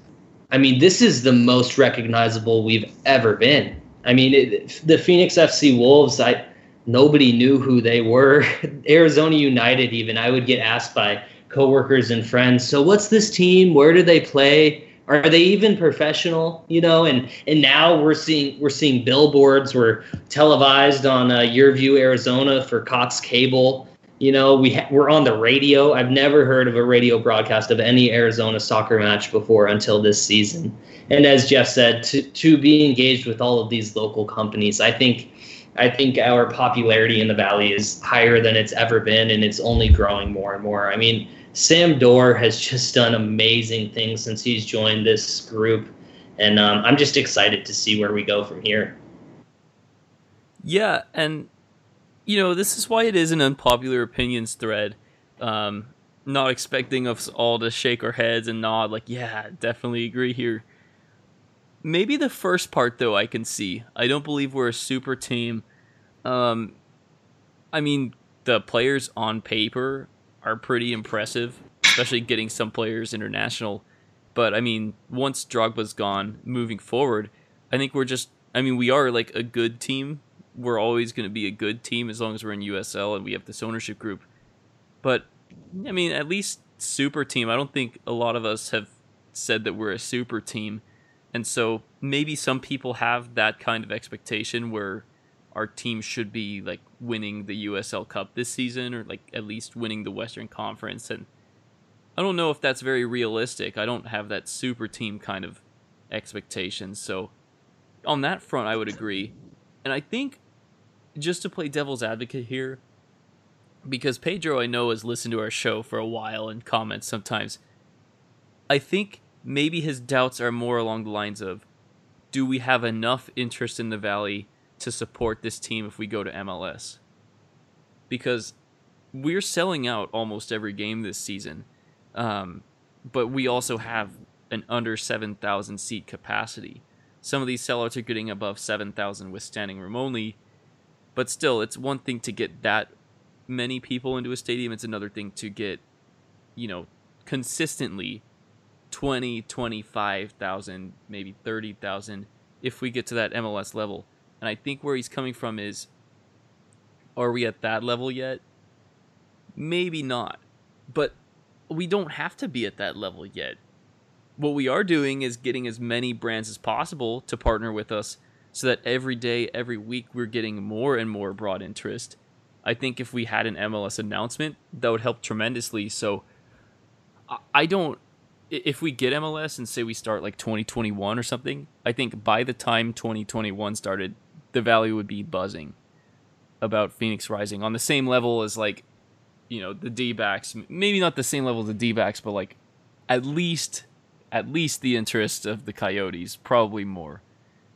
I mean, this is the most recognizable we've ever been. I mean, it, the Phoenix FC Wolves, I nobody knew who they were. Arizona United, even I would get asked by coworkers and friends, so what's this team? Where do they play? Are they even professional? You know, and and now we're seeing we're seeing billboards. We're televised on uh, YurView Arizona for Cox Cable. You know, we ha- we're on the radio. I've never heard of a radio broadcast of any Arizona soccer match before until this season. And as Jeff said, to to be engaged with all of these local companies, I think I think our popularity in the valley is higher than it's ever been, and it's only growing more and more. I mean, Sam Dorr has just done amazing things since he's joined this group, and um, I'm just excited to see where we go from here. Yeah, and you know this is why it is an unpopular opinions thread. Um, not expecting us all to shake our heads and nod like, yeah, definitely agree here. Maybe the first part though I can see. I don't believe we're a super team. Um, I mean, the players on paper are pretty impressive, especially getting some players international. But I mean, once Drogba's gone, moving forward, I think we're just. I mean, we are like a good team. We're always going to be a good team as long as we're in USL and we have this ownership group. But I mean, at least super team. I don't think a lot of us have said that we're a super team. And so maybe some people have that kind of expectation where our team should be like winning the USL Cup this season or like at least winning the Western Conference and I don't know if that's very realistic. I don't have that super team kind of expectation. So on that front I would agree. And I think just to play devil's advocate here because Pedro I know has listened to our show for a while and comments sometimes. I think maybe his doubts are more along the lines of do we have enough interest in the Valley to support this team if we go to MLS? Because we're selling out almost every game this season, um, but we also have an under 7,000 seat capacity. Some of these sellouts are getting above 7,000 with standing room only, but still, it's one thing to get that many people into a stadium, it's another thing to get, you know, consistently 20, 25,000, maybe 30,000 if we get to that MLS level. And I think where he's coming from is are we at that level yet? Maybe not. But we don't have to be at that level yet. What we are doing is getting as many brands as possible to partner with us so that every day, every week, we're getting more and more broad interest. I think if we had an MLS announcement, that would help tremendously. So I don't if we get MLS and say we start like 2021 or something, I think by the time 2021 started, the Valley would be buzzing about Phoenix Rising on the same level as like, you know, the D backs. Maybe not the same level as the D backs, but like at least at least the interest of the Coyotes, probably more.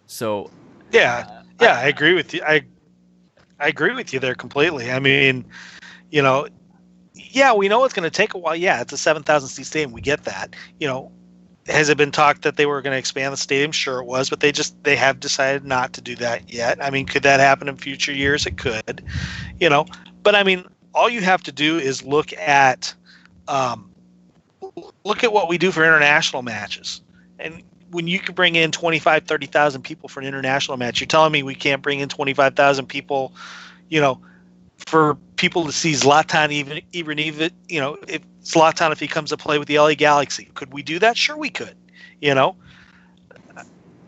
So Yeah. Uh, yeah, I, I agree with you. I I agree with you there completely. I mean, you know, yeah, we know it's going to take a while. Yeah, it's a 7,000 seat stadium. We get that. You know, has it been talked that they were going to expand the stadium? Sure, it was, but they just they have decided not to do that yet. I mean, could that happen in future years? It could, you know. But I mean, all you have to do is look at um, look at what we do for international matches, and when you can bring in 25, 30,000 people for an international match, you're telling me we can't bring in 25,000 people, you know, for people to see Zlatan even even even you know if Zlatan if he comes to play with the LA Galaxy. Could we do that? Sure, we could. You know,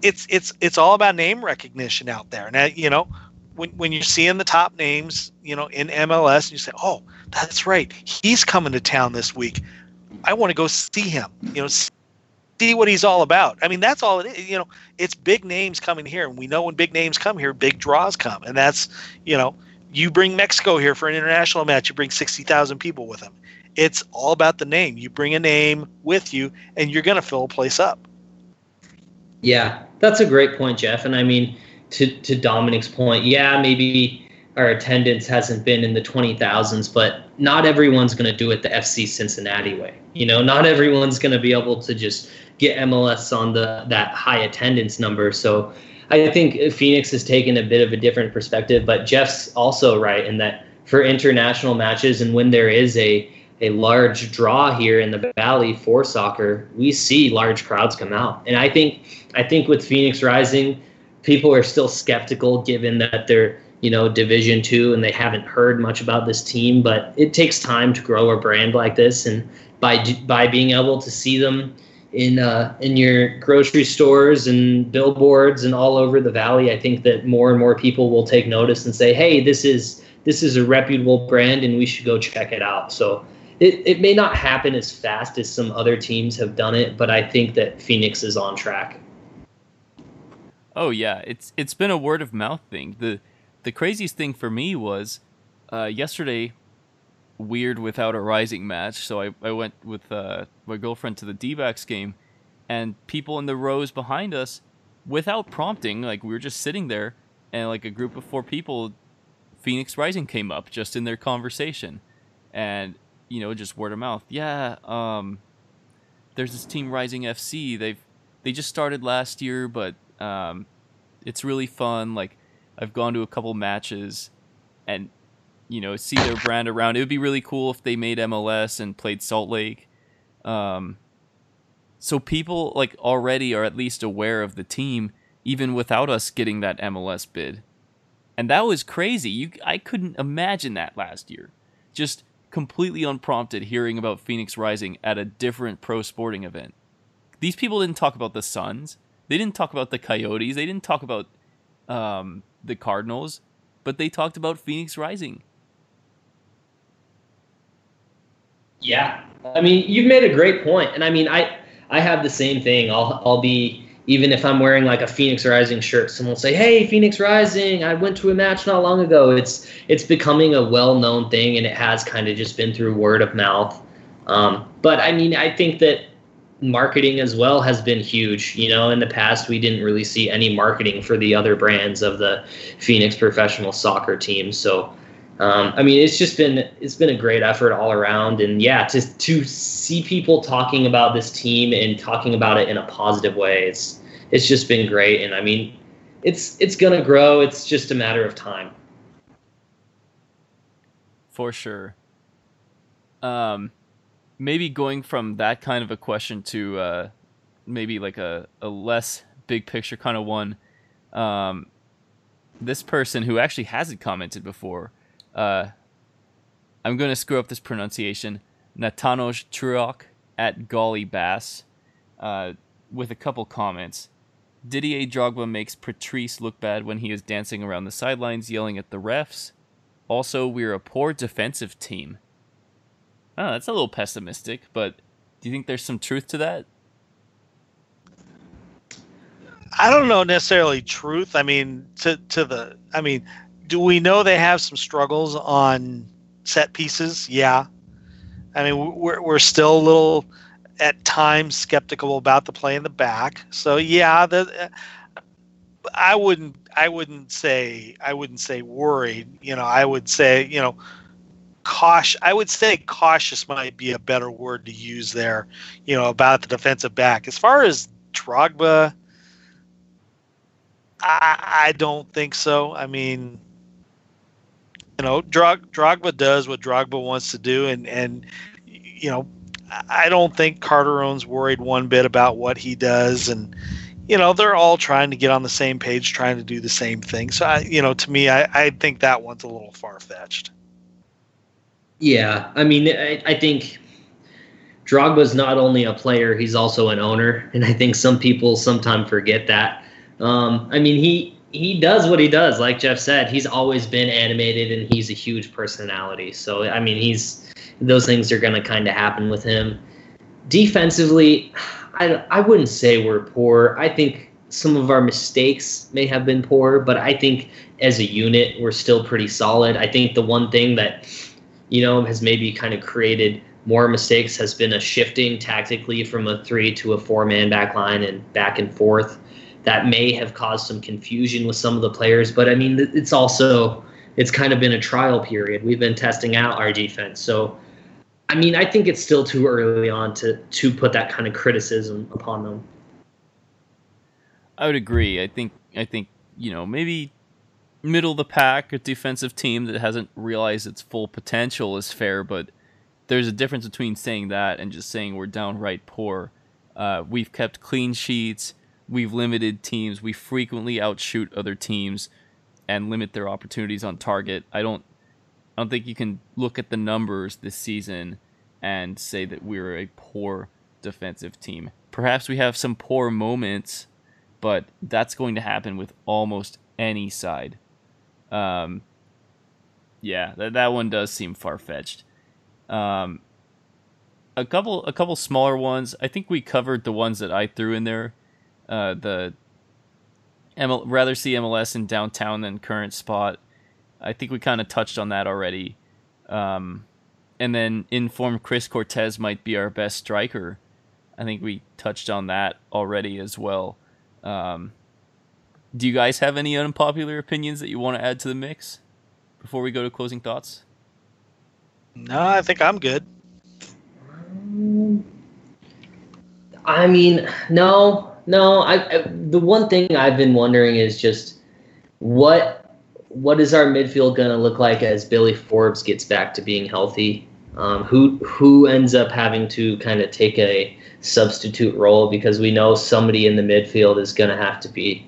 it's it's it's all about name recognition out there. Now you know when when you're seeing the top names, you know in MLS, and you say, oh, that's right, he's coming to town this week. I want to go see him. You know. See what he's all about. I mean, that's all it is. You know, it's big names coming here, and we know when big names come here, big draws come, and that's you know, you bring Mexico here for an international match, you bring 60,000 people with them. It's all about the name. You bring a name with you, and you're going to fill a place up. Yeah, that's a great point, Jeff. And I mean, to, to Dominic's point, yeah, maybe our attendance hasn't been in the 20,000s, but not everyone's going to do it the FC Cincinnati way. You know, not everyone's going to be able to just get MLS on the that high attendance number. So I think Phoenix has taken a bit of a different perspective, but Jeff's also right in that for international matches and when there is a a large draw here in the valley for soccer, we see large crowds come out. And I think I think with Phoenix Rising, people are still skeptical given that they're, you know, division 2 and they haven't heard much about this team, but it takes time to grow a brand like this and by by being able to see them in uh, in your grocery stores and billboards and all over the valley. I think that more and more people will take notice and say, "Hey, this is this is a reputable brand, and we should go check it out." So it, it may not happen as fast as some other teams have done it, but I think that Phoenix is on track. Oh yeah, it's it's been a word of mouth thing. the The craziest thing for me was uh, yesterday weird without a rising match. So I, I went with uh, my girlfriend to the D game, and people in the rows behind us, without prompting, like we were just sitting there, and like a group of four people, Phoenix Rising came up just in their conversation, and you know just word of mouth. Yeah, um, there's this team Rising FC. They've they just started last year, but um, it's really fun. Like I've gone to a couple matches, and you know see their brand around. It would be really cool if they made MLS and played Salt Lake. Um, so people like already are at least aware of the team even without us getting that MLS bid. And that was crazy. You I couldn't imagine that last year. Just completely unprompted hearing about Phoenix Rising at a different pro sporting event. These people didn't talk about the Suns. They didn't talk about the Coyotes. They didn't talk about um, the Cardinals, but they talked about Phoenix Rising. Yeah, I mean, you've made a great point, and I mean, I I have the same thing. I'll I'll be even if I'm wearing like a Phoenix Rising shirt, someone will say, "Hey, Phoenix Rising! I went to a match not long ago." It's it's becoming a well-known thing, and it has kind of just been through word of mouth. Um, but I mean, I think that marketing as well has been huge. You know, in the past, we didn't really see any marketing for the other brands of the Phoenix professional soccer team. So um, I mean, it's just been it's been a great effort all around, and yeah, to to see people talking about this team and talking about it in a positive way, it's it's just been great. And I mean, it's it's gonna grow. It's just a matter of time. For sure. Um, maybe going from that kind of a question to uh, maybe like a, a less big picture kind of one. Um, this person who actually hasn't commented before uh, I'm going to screw up this pronunciation. Natanosh Truok at Golly Bass uh, with a couple comments. Didier Drogba makes Patrice look bad when he is dancing around the sidelines yelling at the refs. Also, we're a poor defensive team. Oh, that's a little pessimistic, but do you think there's some truth to that? I don't know necessarily truth. I mean, to to the I mean, do we know they have some struggles on set pieces? Yeah. I mean, we're, we're still a little at times skeptical about the play in the back. So yeah, the, uh, I wouldn't I wouldn't say I wouldn't say worried. You know, I would say you know cautious. I would say cautious might be a better word to use there. You know, about the defensive back. As far as Drogba, I, I don't think so. I mean, you know, Drog, Drogba does what Drogba wants to do, and and you know, I don't think Carteron's worried one bit about what he does, and you know, they're all trying to get on the same page, trying to do the same thing. So, I, you know, to me, I, I think that one's a little far fetched. Yeah, I mean, I, I think Drogba's not only a player, he's also an owner, and I think some people sometimes forget that. Um, I mean, he he does what he does. Like Jeff said, he's always been animated, and he's a huge personality. So I mean, he's those things are going to kind of happen with him. Defensively, I I wouldn't say we're poor. I think some of our mistakes may have been poor, but I think as a unit we're still pretty solid. I think the one thing that you know has maybe kind of created more mistakes has been a shifting tactically from a three to a four man back line and back and forth that may have caused some confusion with some of the players. But I mean, it's also it's kind of been a trial period. We've been testing out our defense, so I mean, I think it's still too early on to to put that kind of criticism upon them. I would agree. I think I think you know maybe middle of the pack, a defensive team that hasn't realized its full potential is fair, but there's a difference between saying that and just saying we're downright poor. Uh, we've kept clean sheets we've limited teams. We frequently outshoot other teams and limit their opportunities on target. I don't I don't think you can look at the numbers this season and say that we're a poor defensive team. Perhaps we have some poor moments, but that's going to happen with almost any side. Um, yeah, that, that one does seem far fetched. Um, a couple a couple smaller ones. I think we covered the ones that I threw in there uh, the ML, rather see MLS in downtown than current spot. I think we kind of touched on that already. Um, and then informed Chris Cortez might be our best striker. I think we touched on that already as well. Um, do you guys have any unpopular opinions that you want to add to the mix before we go to closing thoughts? No, I think I'm good. I mean, no, no, I, I, the one thing I've been wondering is just what what is our midfield going to look like as Billy Forbes gets back to being healthy? Um, who who ends up having to kind of take a substitute role because we know somebody in the midfield is going to have to be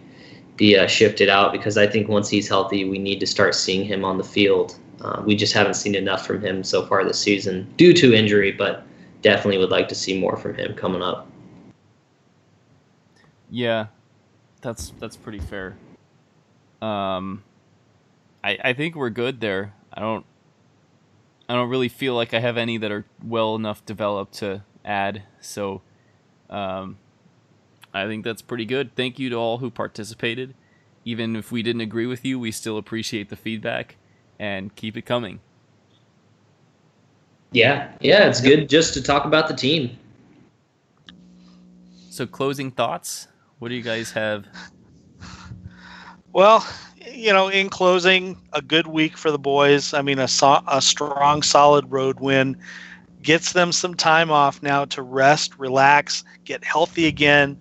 be uh, shifted out because I think once he's healthy, we need to start seeing him on the field. Uh, we just haven't seen enough from him so far this season due to injury, but definitely would like to see more from him coming up. Yeah, that's that's pretty fair. Um, I I think we're good there. I don't I don't really feel like I have any that are well enough developed to add. So, um, I think that's pretty good. Thank you to all who participated. Even if we didn't agree with you, we still appreciate the feedback and keep it coming. Yeah, yeah, it's good just to talk about the team. So, closing thoughts. What do you guys have? Well, you know, in closing, a good week for the boys. I mean, a, so- a strong, solid road win gets them some time off now to rest, relax, get healthy again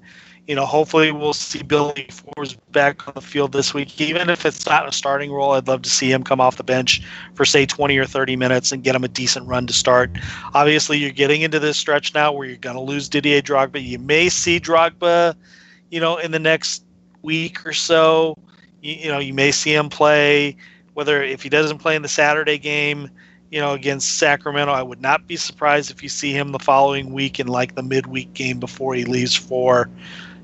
you know, hopefully we'll see Billy Forbes back on the field this week. Even if it's not a starting role, I'd love to see him come off the bench for say 20 or 30 minutes and get him a decent run to start. Obviously, you're getting into this stretch now where you're going to lose Didier Drogba. You may see Drogba, you know, in the next week or so. You, you know, you may see him play. Whether if he doesn't play in the Saturday game, you know, against Sacramento, I would not be surprised if you see him the following week in like the midweek game before he leaves for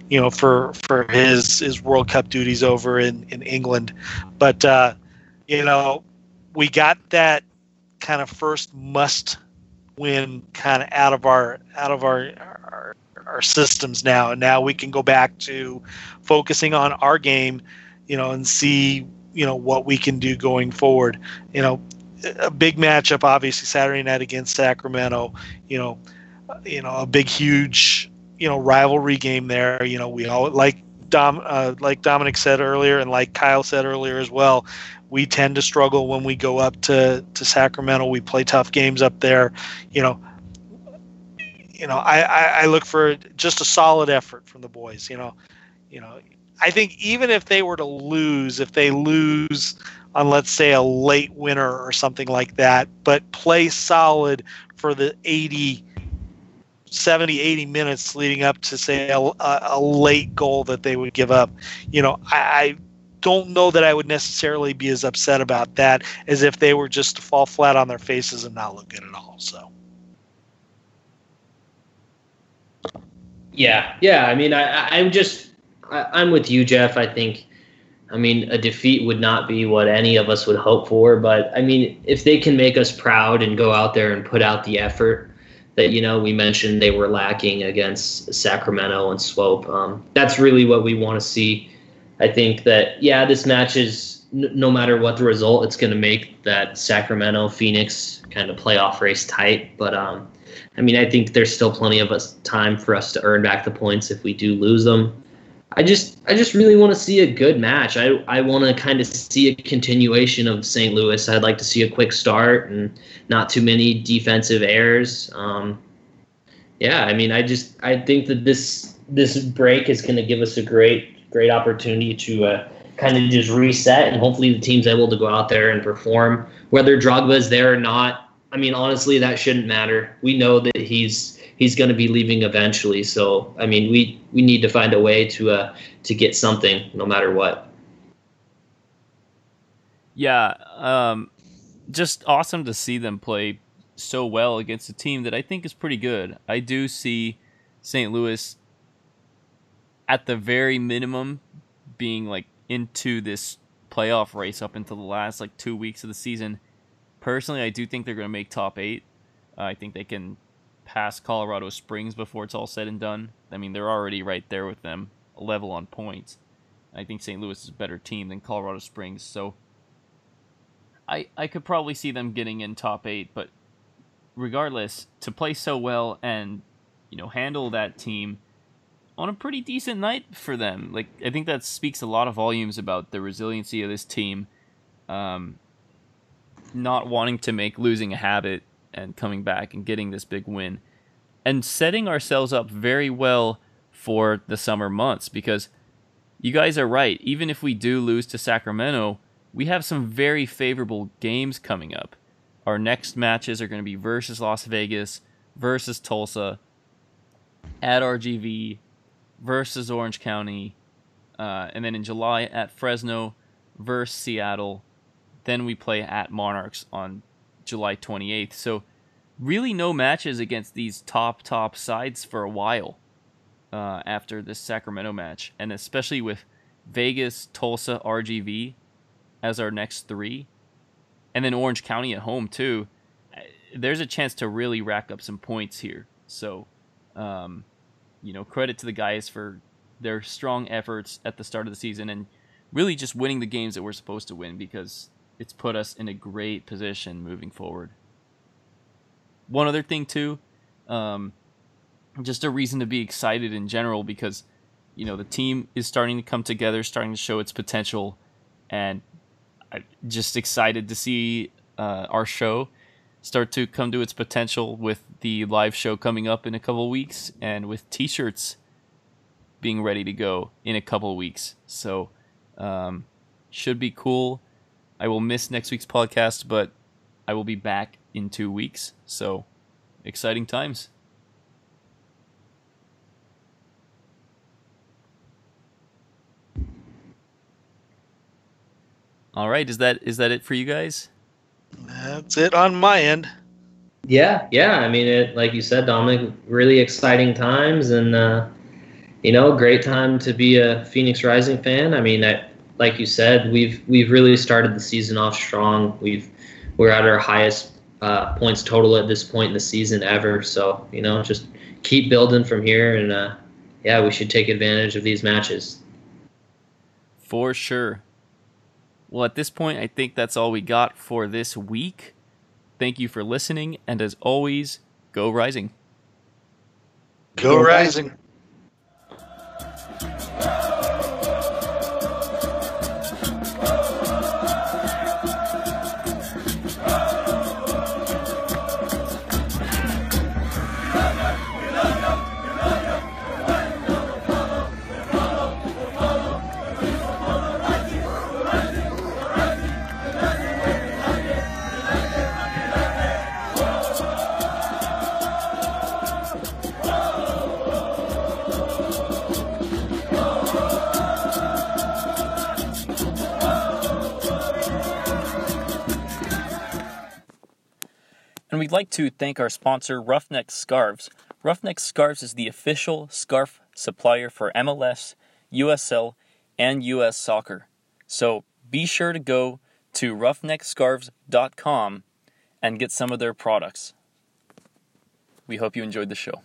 you know, for for his his World Cup duties over in in England. But uh, you know, we got that kind of first must win kind of out of our out of our, our systems now and now we can go back to focusing on our game you know and see you know what we can do going forward you know a big matchup obviously saturday night against sacramento you know you know a big huge you know rivalry game there. You know, we all like Dom, uh, like Dominic said earlier, and like Kyle said earlier as well. We tend to struggle when we go up to to Sacramento. We play tough games up there. You know, you know, I, I, I look for just a solid effort from the boys. You know, you know, I think even if they were to lose, if they lose on let's say a late winner or something like that, but play solid for the 80 70, 80 minutes leading up to say a, a late goal that they would give up. You know, I, I don't know that I would necessarily be as upset about that as if they were just to fall flat on their faces and not look good at all. So. Yeah, yeah. I mean, I, I'm just, I, I'm with you, Jeff. I think, I mean, a defeat would not be what any of us would hope for. But I mean, if they can make us proud and go out there and put out the effort that you know we mentioned they were lacking against Sacramento and Swope, um, that's really what we want to see. I think that yeah, this match is no matter what the result, it's going to make that Sacramento Phoenix kind of playoff race tight. But um, I mean, I think there's still plenty of us time for us to earn back the points if we do lose them. I just I just really want to see a good match. I I want to kind of see a continuation of St. Louis. I'd like to see a quick start and not too many defensive errors. Um, yeah, I mean, I just I think that this this break is going to give us a great great opportunity to uh, kind of just reset and hopefully the team's able to go out there and perform. Whether Drogba there or not, I mean, honestly, that shouldn't matter. We know that he's he's going to be leaving eventually. So, I mean, we we need to find a way to uh to get something, no matter what. Yeah, um, just awesome to see them play so well against a team that I think is pretty good. I do see St. Louis at the very minimum being like into this playoff race up until the last like two weeks of the season Personally, I do think they're going to make top eight. Uh, I think they can pass Colorado Springs before it's all said and done. I mean, they're already right there with them, level on points. I think St. Louis is a better team than Colorado Springs, so I I could probably see them getting in top eight. But regardless, to play so well and you know handle that team on a pretty decent night for them, like I think that speaks a lot of volumes about the resiliency of this team. Um, not wanting to make losing a habit and coming back and getting this big win and setting ourselves up very well for the summer months because you guys are right. Even if we do lose to Sacramento, we have some very favorable games coming up. Our next matches are going to be versus Las Vegas, versus Tulsa, at RGV, versus Orange County, uh, and then in July at Fresno, versus Seattle, then we play at Monarchs on July 28th. So really no matches against these top top sides for a while uh, after this Sacramento match, and especially with Vegas, Tulsa, RGV as our next three, and then Orange County at home too. There's a chance to really rack up some points here. So, um, you know, credit to the guys for their strong efforts at the start of the season and really just winning the games that we're supposed to win because it's put us in a great position moving forward. One other thing too, um, just a reason to be excited in general because you know the team is starting to come together, starting to show its potential, and I'm just excited to see uh, our show start to come to its potential with the live show coming up in a couple weeks and with t-shirts being ready to go in a couple weeks. So um, should be cool. I will miss next week's podcast, but I will be back in two weeks. So exciting times. All right, is that is that it for you guys? That's it on my end. Yeah, yeah. I mean, it like you said, Dominic, really exciting times, and uh, you know, great time to be a Phoenix Rising fan. I mean, I, like you said, we've we've really started the season off strong. We've we're at our highest uh, points total at this point in the season ever. So you know, just keep building from here, and uh, yeah, we should take advantage of these matches. For sure. Well, at this point, I think that's all we got for this week. Thank you for listening, and as always, go rising. Go, go rising. We'd like to thank our sponsor, Ruffneck Scarves. Ruffneck Scarves is the official scarf supplier for MLS, USL, and US Soccer. So be sure to go to ruffneckscarves.com and get some of their products. We hope you enjoyed the show.